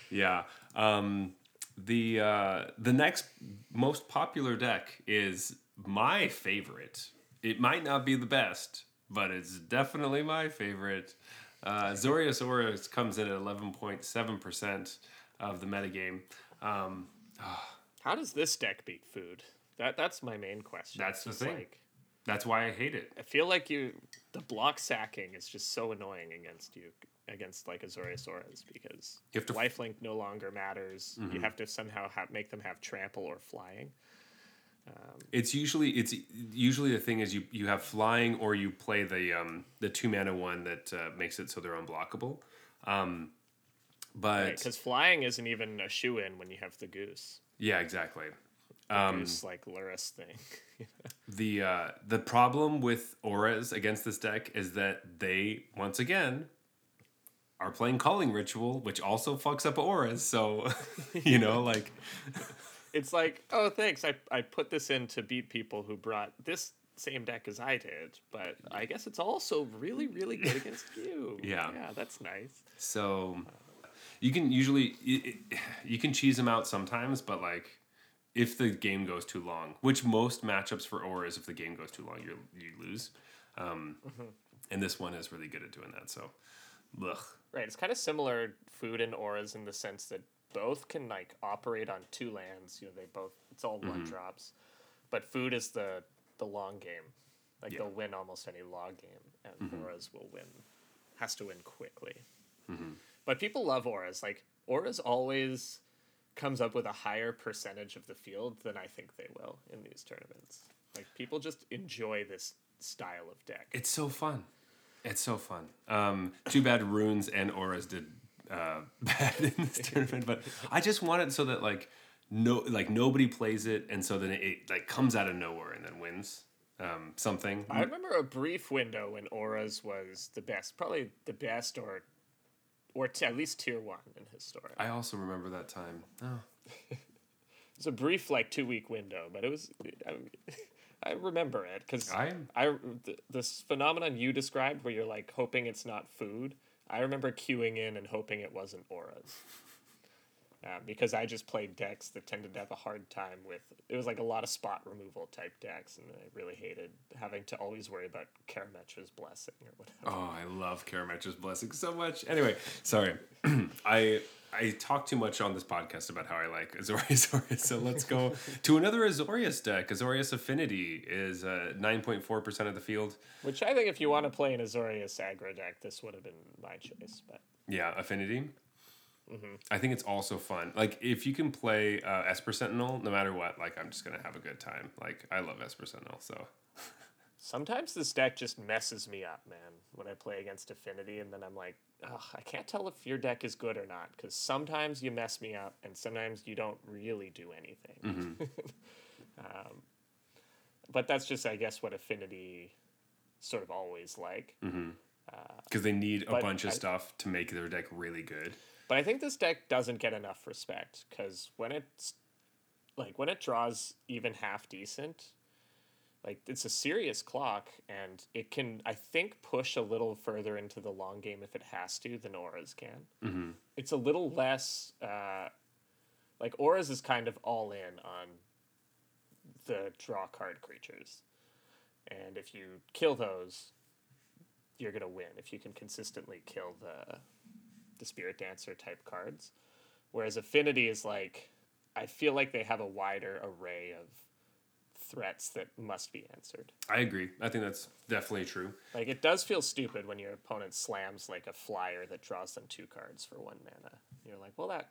yeah. Um, the uh, the next most popular deck is my favorite. It might not be the best, but it's definitely my favorite. Uh, Azorius Auras comes in at eleven point seven percent of the metagame. Um, How does this deck beat food? That that's my main question. That's the thing. Like, that's why I hate it. I feel like you the block sacking is just so annoying against you against like Azorius Auras because You have to- lifelink no longer matters. You have to somehow have, make them have trample or flying. It's usually it's usually the thing is you you have flying or you play the um the two mana one that uh, makes it so they're unblockable. Um, but Because flying isn't even a shoe in when you have the goose. yeah, exactly. goose like Luris thing. The uh, the problem with auras against this deck is that they once again are playing Culling Ritual, which also fucks up auras. So you know, like it's like, oh, thanks. I, I put this in to beat people who brought this same deck as I did, but I guess it's also really, really good against you. Yeah. Yeah, that's nice. so you can usually you, you can cheese them out sometimes, but like if the game goes too long, which most matchups for auras, if the game goes too long, you you lose. Um, And this one is really good at doing that. So, ugh. Right. It's kind of similar food and auras in the sense that both can like operate on two lands. You know, they both it's all one mm-hmm. drops, but food is the the long game. Like Yeah. they'll win almost any log game, and mm-hmm. auras will win. Has to win quickly. Mm-hmm. But people love auras. Like auras always comes up with a higher percentage of the field than I think they will in these tournaments. Like people just enjoy this style of deck. It's so fun. It's so fun. Um, too bad runes and auras did uh, bad in this tournament, but I just want it so that like no like nobody plays it, and so then it, it like comes out of nowhere and then wins um, something. I remember a brief window when auras was the best, probably the best, or or t- at least tier one in Historic. I also remember that time. Oh, It's a brief, like two week window, but it was. I, I remember it because I- I th- this phenomenon you described where you're like hoping it's not food. I remember queuing in and hoping it wasn't auras. Uh, because I just played decks that tended to have a hard time with it was like a lot of spot removal type decks, and I really hated having to always worry about Karametra's blessing or whatever. oh, I love Karametra's blessing so much. Anyway, sorry, I I talk too much on this podcast about how I like Azorius Auras. So let's go to another Azorius deck. Azorius Affinity is uh, nine point four percent of the field. Which I think if you want to play an Azorius aggro deck, this would have been my choice. But Yeah, Affinity. I think it's also fun. Like if you can play uh, Esper Sentinel, no matter what, like I'm just gonna have a good time. Like I love Esper Sentinel, so sometimes this deck just messes me up, man, when I play against Affinity, and then I'm like, Ugh, I can't tell if your deck is good or not, because sometimes you mess me up, and sometimes you don't really do anything. Mm-hmm. um, but that's just, I guess, what Affinity sort of always like. Mm-hmm. Uh, because they need a bunch of I- stuff to make their deck really good. But I think this deck doesn't get enough respect because when it's like when it draws even half decent, like it's a serious clock and it can I think push a little further into the long game if it has to than auras can. Mm-hmm. It's a little less uh, like auras is kind of all in on the draw card creatures, and if you kill those, you're gonna win if you can consistently kill the the spirit dancer type cards whereas affinity is like i feel like they have a wider array of threats that must be answered I agree. I think that's definitely true. like it does feel stupid when your opponent slams like a flyer that draws them two cards for one mana you're like well that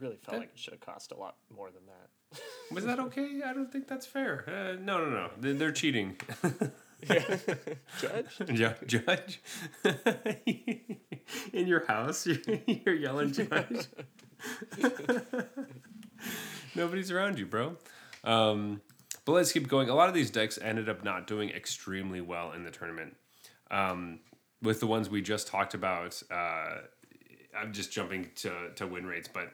really felt That- like it should have cost a lot more than that Was that okay? I don't think that's fair. Uh, no, no, no. They're, they're cheating. judge Ju- judge in your house, you're, you're yelling judge. Nobody's around you, bro. Um, but let's keep going. A lot of these decks ended up not doing extremely well in the tournament. Um, with the ones we just talked about, uh, I'm just jumping to, to win rates, but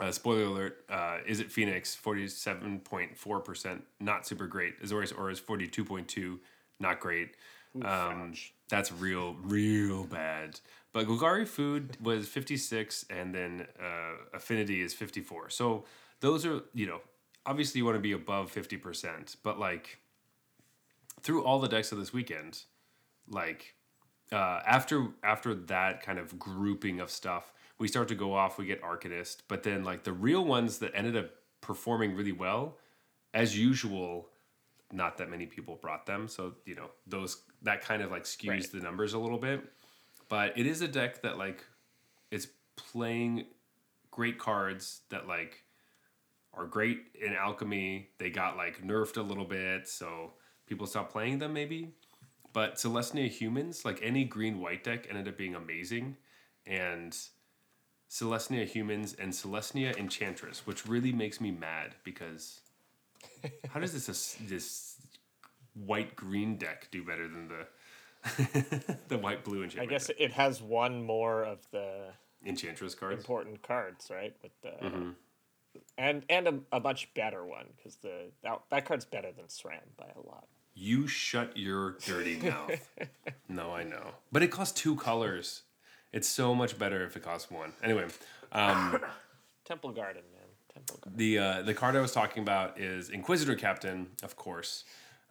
uh, spoiler alert, uh, Izzet Phoenix 47.4%, not super great. Azorius Aura is 42.2, not great. Um, ouch. that's real, real bad. But Golgari Food was 56, and then uh, Affinity is 54. So those are, you know, obviously you want to be above 50%, but like through all the decks of this weekend, like uh, after after that kind of grouping of stuff, we start to go off. We get Arcanist, but then like the real ones that ended up performing really well, as usual, not that many people brought them. So you know those that kind of like skews Right. the numbers a little bit. But it is a deck that like it's playing great cards that like are great in alchemy. They got like nerfed a little bit, so people stopped playing them maybe. But Selesnya humans, like any green white deck, ended up being amazing, and Selesnya humans and Selesnya enchantress, which really makes me mad because how does this this white green deck do better than the the white blue enchantress? I guess deck? it has one more of the enchantress cards. important cards, right? With the Mm-hmm. And and a, a much better one because the that, that card's better than SRAM by a lot. You shut your dirty mouth. no, I know. But it costs two colors. It's so much better if it costs one. Anyway, um, Temple Garden, man, Temple Garden. the uh, the card I was talking about is Inquisitor Captain, of course.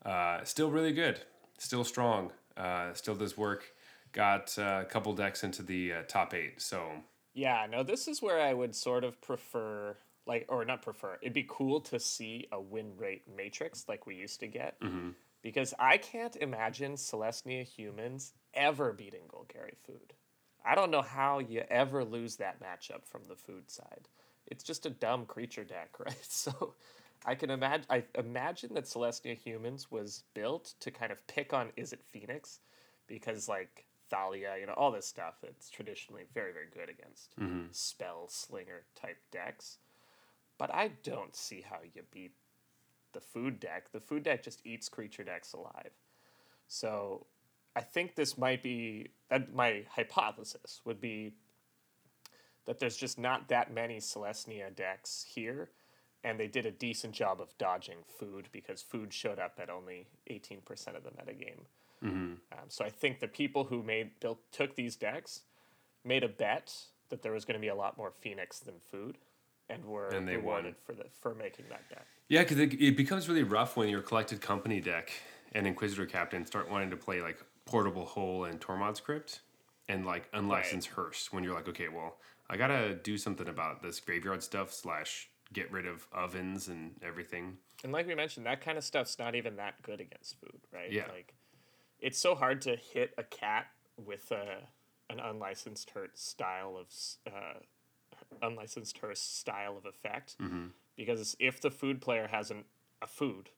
Uh, still really good. Still strong. Uh, still does work. Got uh, a couple decks into the uh, top eight. So Yeah, no, this is where I would sort of prefer, like, or not prefer. It'd be cool to see a win rate matrix like we used to get, mm-hmm. because I can't imagine Selesnya humans ever beating Golgari food. I don't know how you ever lose that matchup from the food side. It's just a dumb creature deck, right? So I can imagine. I imagine that Selesnya humans was built to kind of pick on Izzet Phoenix, because like Thalia, you know, all this stuff. It's traditionally very very good against mm-hmm. spell slinger type decks. But I don't see how you beat the food deck. The food deck just eats creature decks alive. So I think this might be that my hypothesis would be that there's just not that many Selesnya decks here, and they did a decent job of dodging food because food showed up at only 18% of the metagame. Um, so I think the people who made built took these decks made a bet that there was going to be a lot more Phoenix than food, and were And they won. for the for making that deck. yeah, because it, it becomes really rough when your collected company deck and Inquisitor Captain start wanting to play like Portable Hole and Tormod's Crypt and like unlicensed Hearse. When you're like, okay, well, I gotta do something about this graveyard stuff slash get rid of ovens and everything. And like we mentioned, that kind of stuff's not even that good against food, right? Yeah. Like, it's so hard to hit a cat with a an unlicensed Hearse style of uh, unlicensed Hearse style of effect, Mm-hmm. because if the food player has an, a food,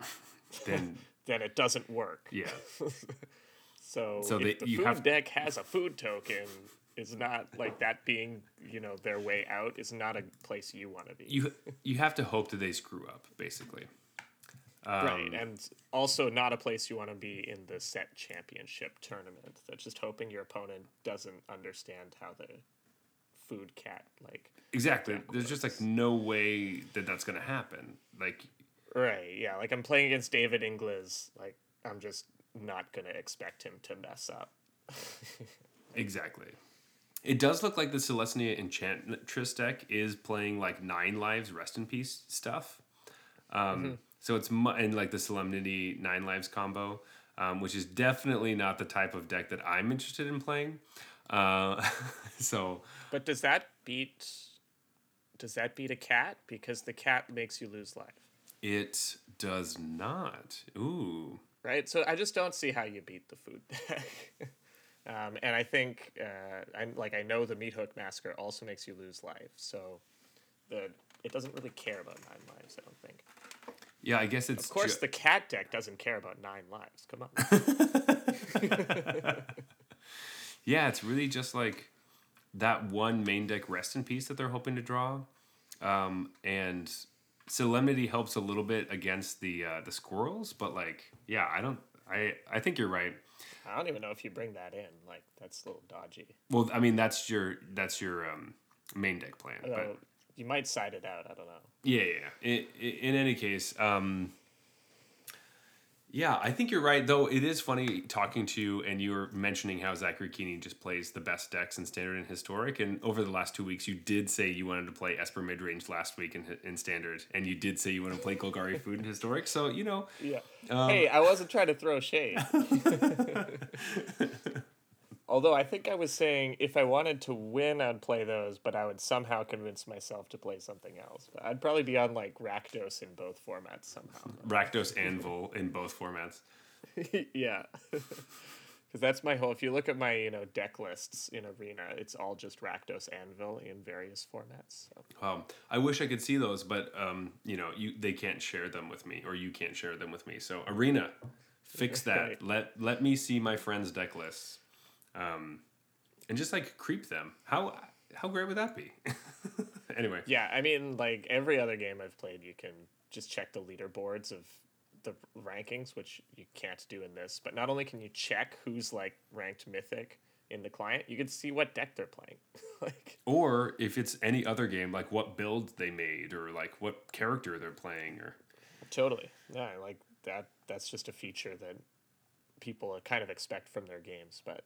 Then then it doesn't work. yeah, So, So if the you food have- deck has a food token, is not like that being you know their way out is not a place you want to be. you you have to hope that they screw up basically. Um, Right, and also not a place you want to be in the set championship tournament. That's just hoping your opponent doesn't understand how the food cat like. Exactly. There's just like no way that that's gonna happen. Like Right, yeah, like I'm playing against David Inglis, like I'm just not gonna expect him to mess up. Exactly. It does look like the Selesnya Enchantress deck is playing like nine lives, rest in peace stuff. Um, So it's mu- and like the Solemnity nine lives combo, um, which is definitely not the type of deck that I'm interested in playing. Uh, so But does that beat? Does that beat a cat? Because the cat makes you lose life, it does not. Ooh. right? So I just don't see how you beat the food deck. um, and I think, uh, I'm like I know the meat hook massacre also makes you lose life, so the it doesn't really care about nine lives. I don't think. Yeah, I guess it's Of course, ju- the cat deck doesn't care about nine lives. Come on. Yeah, it's really just like that one main deck rest in peace that they're hoping to draw. Um, and Solemnity helps a little bit against the uh, the squirrels, but like, yeah, I don't I I think you're right. I don't even know if you bring that in. Like that's a little dodgy. Well, I mean that's your that's your um, main deck plan. Although But you might side it out. I don't know. yeah, yeah. yeah. In, in any case, um, yeah, I think you're right. Though it is funny talking to you, and you were mentioning how Zachary Kiihne just plays the best decks in standard and historic. And over the last two weeks, you did say you wanted to play Esper midrange last week in in standard, and you did say you want to play Golgari food in historic. So you know, Yeah. Um, hey, I wasn't trying to throw shade. Although I think I was saying if I wanted to win, I'd play those, but I would somehow convince myself to play something else. But I'd probably be on like Rakdos in both formats somehow. Rakdos Anvil in both formats. yeah. Because that's my whole. If you look at my you know deck lists in Arena, it's all just Rakdos Anvil in various formats. So. Um, I wish I could see those, but um, you know, you they can't share them with me, or you can't share them with me. So Arena, fix that. Right. Let let me see my friends' deck lists, um, and just like creep them. How how great would that be? anyway, Yeah, I mean, like every other game I've played, you can just check the leaderboards of the rankings, which you can't do in this. But not only can you check who's like ranked mythic in the client, you can see what deck they're playing. like, or if it's any other game, like what build they made, or like what character they're playing, or totally, yeah, like that. That's just a feature that people kind of expect from their games, but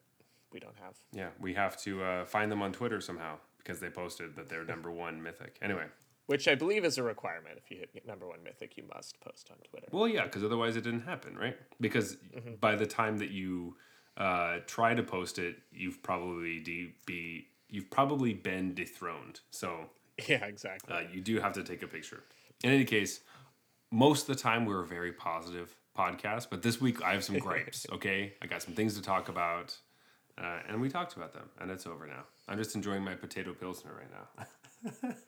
we don't have. yeah, we have to uh, find them on Twitter somehow because they posted that they're number one mythic. Anyway. Which I believe is a requirement. If you hit number one mythic, you must post on Twitter. Well, yeah, because otherwise it didn't happen, right? Because by the time that you uh, try to post it, you've probably de- be you've probably been dethroned. So Yeah, exactly. uh, you do have to take a picture. In any case, most of the time we're a very positive podcast, but this week I have some gripes. Okay, I got some things to talk about, uh, and we talked about them, and it's over now. I'm just enjoying my potato pilsner right now.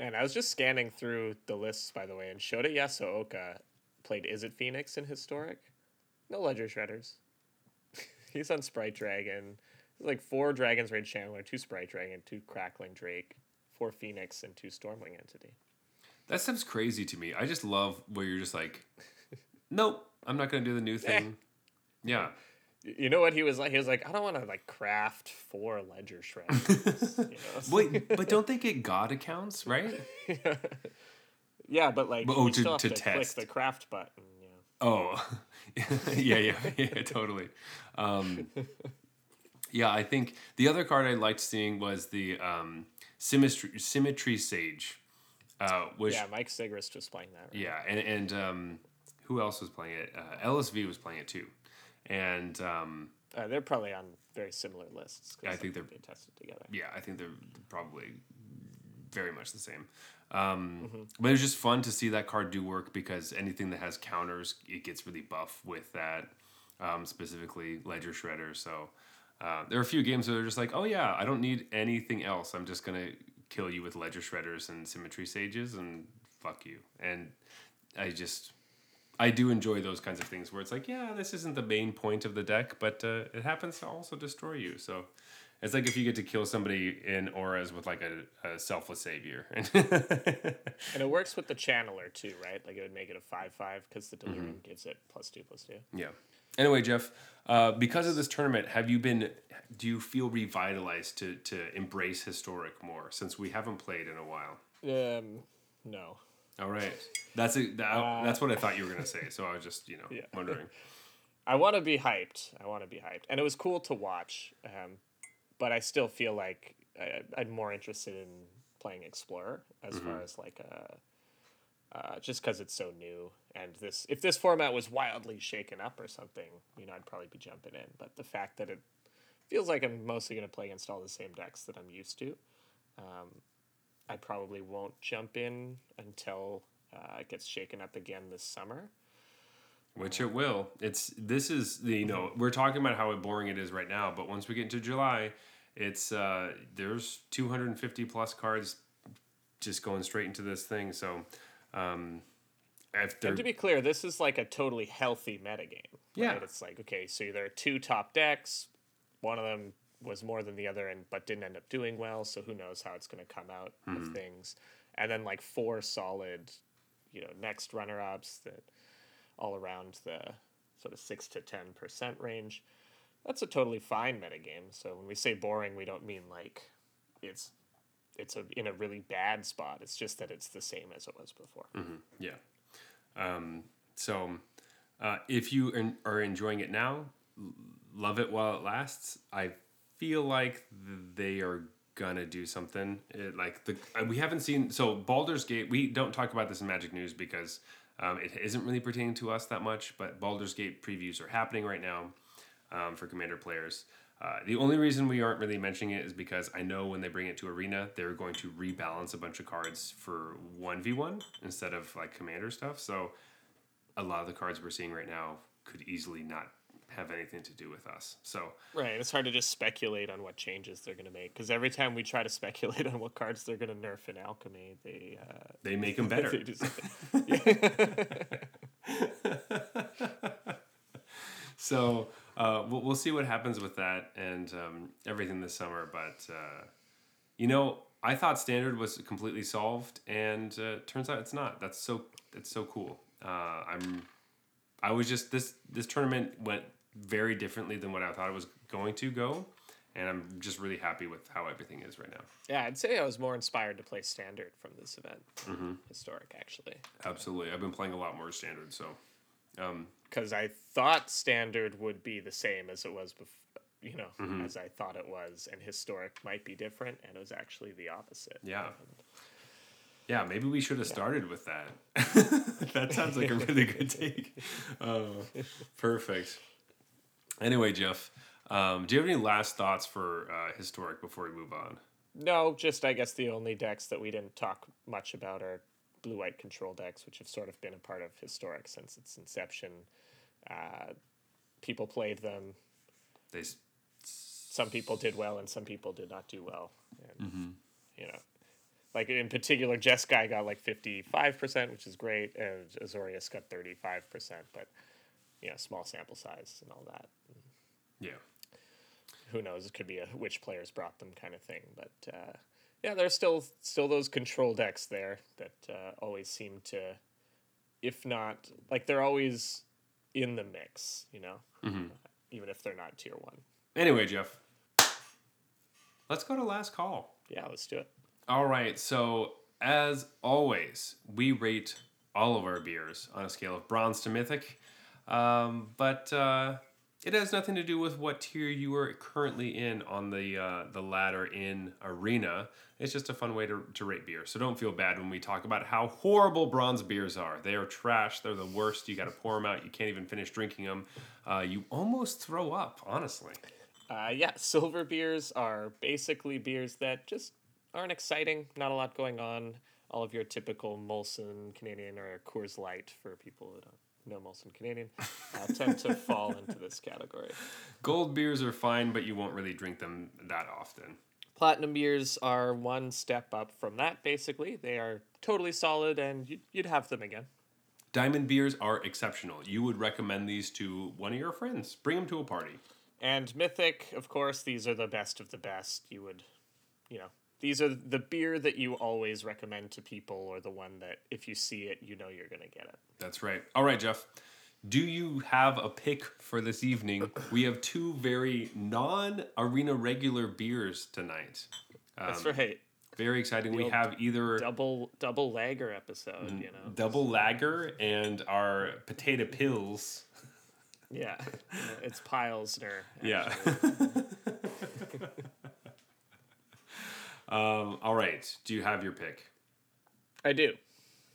And I was just scanning through the lists, by the way, and Shota Yasooka played Izzet Phoenix in Historic? No Ledger Shredders. He's on Sprite Dragon. There's like four Dragon Rage Channeler, two Sprite Dragon, two Crackling Drake, four Phoenix, and two Stormwing Entity. That stuff's crazy to me. I just love where you're just like, nope, I'm not gonna do the new thing. Yeah. You know what he was like? He was like, I don't want to like craft four Ledger Shredders. you know? Wait, but don't they get God accounts, right? yeah, but like, But- oh, you to- to to, test. click the craft button. Yeah. Oh, yeah, yeah, yeah, totally. Um, yeah, I think the other card I liked seeing was the um, symmetry symmetry sage, uh, which Yeah, yeah, Mike Sigrist was playing that. Right? and and um, who else was playing it? Uh, LSV was playing it too, and um, Uh, they're probably on very similar lists. 'cause I think they're- they tested together. yeah, I think they're probably very much the same. Um, But it's just fun to see that card do work because anything that has counters, it gets really buff with that, um, specifically Ledger Shredder. So uh, there are a few games that are just like, oh yeah, I don't need anything else. I'm just gonna kill you with Ledger Shredders and Symmetry Sages and fuck you. And I just. I do enjoy those kinds of things where it's like, yeah, this isn't the main point of the deck, but uh, it happens to also destroy you. So it's like if you get to kill somebody in auras with like a, a selfless savior. And it works with the channeler too, right? Like it would make it a five five because the delirium gives it plus two plus two. yeah. Anyway, Jeff, uh, because of this tournament, have you been? Do you feel revitalized to to embrace historic more since we haven't played in a while? Um, no. All right, that's a, that, that's what I thought you were gonna say. So I was just you know Yeah. wondering. I want to be hyped. I want to be hyped, and it was cool to watch. Um, but I still feel like I, I'm more interested in playing Explorer as far as like a. Uh, just because it's so new, and this if this format was wildly shaken up or something, you know, I'd probably be jumping in. But the fact that it feels like I'm mostly going to play against all the same decks that I'm used to, um, I probably won't jump in until uh, it gets shaken up again this summer. Which it will. It's this is the you know we're talking about how boring it is right now, but once we get into July, it's uh there's 250 plus cards just going straight into this thing. So um if they're And to be clear, this is like a totally healthy metagame. Yeah. Right? It's like, okay, so there are two top decks. One of them was more than the other and but didn't end up doing well, so who knows how it's gonna come out of things. And then like four solid, you know, next runner ups that all around the sort of six to ten percent range. That's a totally fine metagame. So when we say boring, we don't mean like it's it's a, in a really bad spot. It's just that it's the same as it was before. Yeah. Um, so, uh, if you are enjoying it now, love it while it lasts. I feel like they are gonna do something. It, like the uh, we haven't seen so Baldur's Gate. We don't talk about this in Magic News because um, it isn't really pertaining to us that much. But Baldur's Gate previews are happening right now um, for Commander players. Uh, the only reason we aren't really mentioning it is because I know when they bring it to Arena, they're going to rebalance a bunch of cards for 1v1 instead of like Commander stuff. So a lot of the cards we're seeing right now could easily not have anything to do with us. So Right. It's hard to just speculate on what changes they're going to make because every time we try to speculate on what cards they're going to nerf in alchemy, they uh, they make them better. just so uh, we'll, we'll see what happens with that and um, everything this summer. But uh, you know, I thought standard was completely solved, and uh, turns out it's not. That's so it's so cool. Uh, I'm I was just this this tournament went very differently than what I thought it was going to go, and I'm just really happy with how everything is right now. yeah, I'd say I was more inspired to play standard from this event. Historic, actually. Absolutely, I've been playing a lot more standard, so um, because I thought standard would be the same as it was before, you know, as I thought it was, and historic might be different, and it was actually the opposite. Yeah. Yeah, maybe we should have started with that. that sounds like a really good take. Oh, perfect. Anyway, Jeff, um, do you have any last thoughts for uh, historic before we move on? No, just I guess the only decks that we didn't talk much about are blue white control decks, which have sort of been a part of historic since its inception. Uh, people played them. They s- Some people did well, and some people did not do well. And, You know, like in particular, Jeskai got like fifty five percent, which is great, and Azorius got thirty five percent, but you know, small sample size and all that. Yeah, who knows? It could be a which players brought them kind of thing. But uh, yeah, there's still still those control decks there that uh, always seem to, if not like they're always in the mix, you know, even if they're not tier one. Anyway, Jeff, let's go to last call. Yeah, let's do it. All right. So, as always, we rate all of our beers on a scale of bronze to mythic. Um, but uh, it has nothing to do with what tier you are currently in on the uh, the ladder in Arena. It's just a fun way to, to rate beer. So don't feel bad when we talk about how horrible bronze beers are. They are trash. They're the worst. You got to pour them out. You can't even finish drinking them. Uh, you almost throw up, honestly. Uh, yeah, silver beers are basically beers that just aren't exciting. Not a lot going on. All of your typical Molson Canadian or Coors Light for people that don't know Molson Canadian uh, tend to fall into this category. Gold beers are fine, but you won't really drink them that often. Platinum beers are one step up from that, basically. They are totally solid and you'd, you'd have them again. Diamond beers are exceptional. You would recommend these to one of your friends. Bring them to a party. And Mythic, of course, these are the best of the best. You would, you know, these are the beer that you always recommend to people or the one that if you see it, you know you're going to get it. That's right. All right, Jeff. Do you have a pick for this evening? We have two very non arena regular beers tonight. That's um, right. Very exciting. We have either Double double lager episode, you know. double lager and our potato pills. Yeah. it's Pilesner. Yeah. um, all right. Do you have your pick? I do.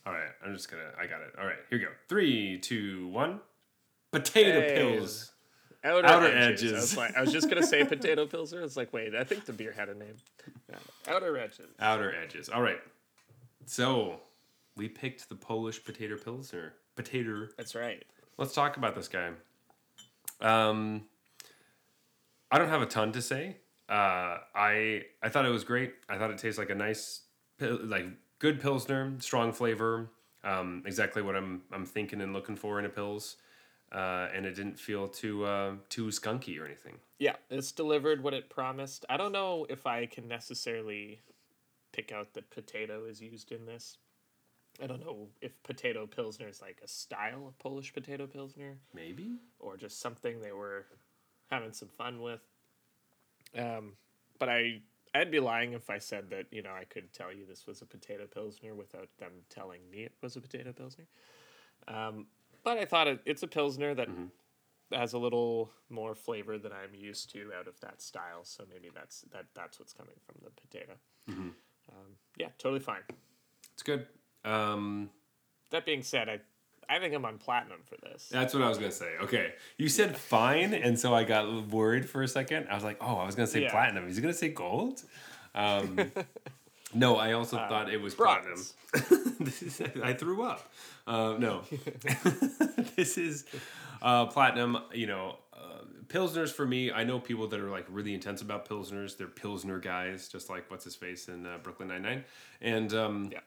All right. I'm just gonna. I got it. All right. Here we go. Three, two, one. Potato Hey. pills. Outer, Outer edges. I was, like, I was just gonna say potato pills. I was like, wait, I think the beer had a name. Outer edges. Outer edges. All right. So we picked the Polish potato pilsner. Potato. That's right. Let's talk about this guy. Um, I don't have a ton to say. Uh, I I thought it was great. I thought it tastes like a nice, like good pilsner, strong flavor. Um, exactly what I'm I'm thinking and looking for in a pils. Uh, and it didn't feel too uh, too skunky or anything. Yeah, it's delivered what it promised. I don't know if I can necessarily pick out that potato is used in this. I don't know if potato pilsner is like a style of Polish potato pilsner Maybe. or just something they were having some fun with. Um, but I I'd be lying if I said that you know I could tell you this was a potato pilsner without them telling me it was a potato pilsner. Um, but I thought it, it's a pilsner that has a little more flavor than I'm used to out of that style. So maybe that's that that's what's coming from the potato. Um, yeah, totally fine. It's good. Um, That being said, I I think I'm on platinum for this. That's what I was gonna say. Okay, you said fine, and so I got worried for a second. I was like, oh, I was gonna say Yeah. platinum. Is he gonna say gold? Um, no, I also thought it was platinum. Bronze. this is, I threw up. Uh, no, this is uh, platinum. You know, uh, pilsners for me. I know people that are like really intense about pilsners. They're pilsner guys, just like what's his face in uh, Brooklyn Nine Nine. And um, Yeah.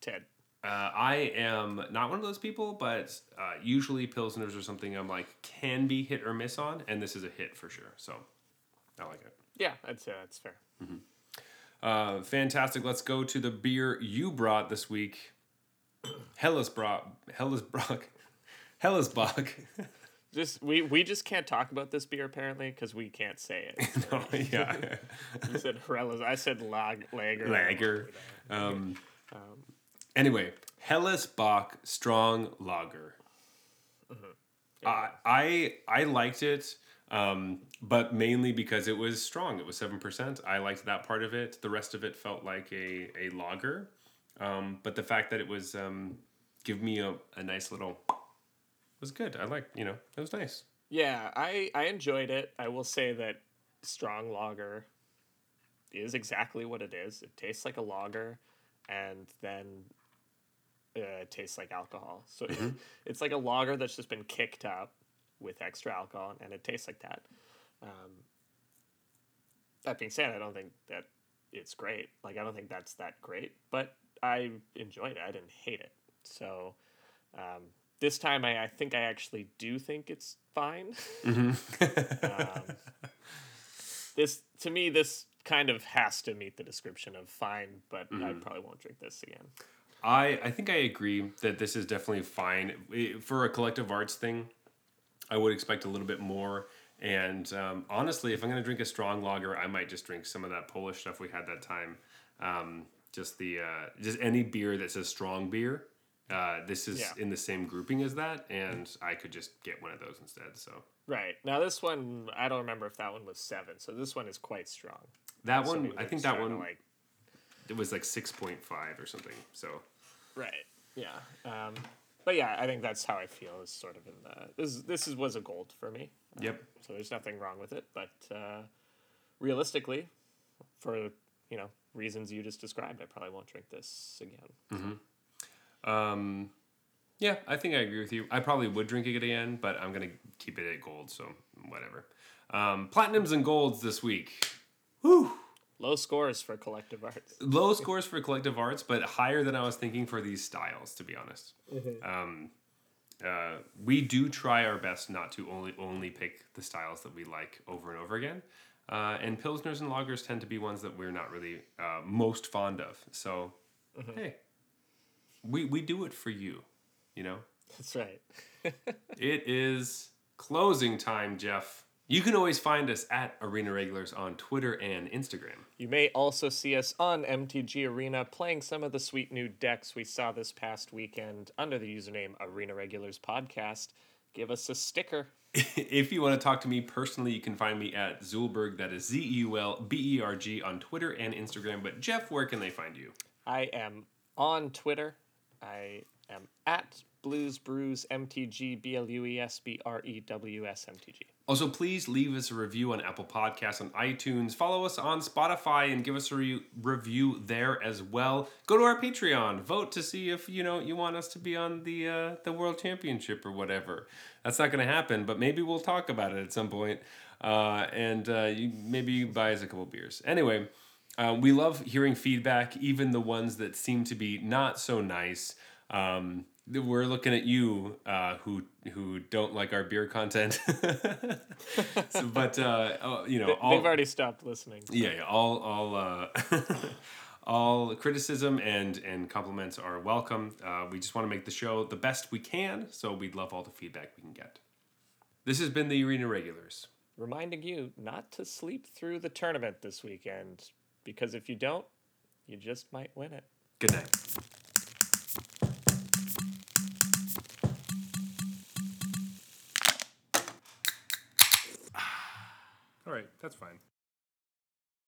Ted. Uh, I am not one of those people, but uh, usually pilsners are something I'm like can be hit or miss on, and this is a hit for sure. So I like it. Yeah, I'd say that's fair. Uh, fantastic. Let's go to the beer you brought this week. Hellas brought Hellas Brock. Hellas Bach. Just we we just can't talk about this beer apparently because we can't say it. no, yeah. You said Hellas. I said lag, lager. Lager. Um, anyway, Hellas Bach Strong Lager. I I I liked it, um, but mainly because it was strong. It was seven percent. I liked that part of it. The rest of it felt like a a lager, um, but the fact that it was um, give me a, a nice little was good. I like you know it was nice. Yeah, I I enjoyed it. I will say that strong lager is exactly what it is. It tastes like a lager, and then uh, it tastes like alcohol. So it's like a lager that's just been kicked up with extra alcohol, and it tastes like that. Um, that being said, I don't think that it's great. Like I don't think that's that great, but I enjoyed it. I didn't hate it. So um, this time, I, I think I actually do think it's fine. um, this to me, this kind of has to meet the description of fine, but I probably won't drink this again. I I think I agree that this is definitely fine for a collective arts thing. I would expect a little bit more. And um, honestly, if I'm going to drink a strong lager, I might just drink some of that Polish stuff we had that time. Um, just the uh, just any beer that says strong beer. Uh, this is Yeah. in the same grouping as that, and I could just get one of those instead. So Right now, this one I don't remember if that one was seven, so this one is quite strong. that one, I think that one like it was like six point five or something. So Right. Yeah. Um, but yeah, I think that's how I feel. Is sort of in the this. This is was a gold for me. Um, Yep. So there's nothing wrong with it, but uh, realistically, for you know reasons you just described, I probably won't drink this again. Um, yeah, I think I agree with you. I probably would drink it again, but I'm gonna keep it at gold, so whatever. Um, platinums and golds this week. Whew. Low scores for collective arts. Low scores for collective arts, but higher than I was thinking for these styles. To be honest, um, uh, we do try our best not to only only pick the styles that we like over and over again. Uh, and pilsners and lagers tend to be ones that we're not really uh, most fond of. So, hey, we we do it for you, you know. That's right. It is closing time, Jeff. You can always find us at Arena Regulars on Twitter and Instagram. You may also see us on MTG Arena playing some of the sweet new decks we saw this past weekend under the username Arena Regulars Podcast. Give us a sticker. if you want to talk to me personally, you can find me at Zeulberg. That is Z E U L B E R G on Twitter and Instagram. But Jeff, where can they find you? I am on Twitter. I am at Blues Brews MTG B L U E S B R E W S M T G. Also, please leave us a review on Apple Podcasts on iTunes. Follow us on Spotify and give us a re- review there as well. Go to our Patreon. Vote to see if you know you want us to be on the uh, the World Championship or whatever. That's not going to happen, but maybe we'll talk about it at some point. Uh, and uh, you maybe you buy us a couple beers. Anyway, uh, we love hearing feedback, even the ones that seem to be not so nice. Um, we're looking at you uh, who who don't like our beer content, so, but uh, uh, you know all They've already stopped listening. yeah, yeah all all uh, all criticism and and compliments are welcome. Uh, we just want to make the show the best we can, so we'd love all the feedback we can get. This has been the Arena Regulars. Reminding you not to sleep through the tournament this weekend because if you don't, you just might win it. Good night. All right, that's fine.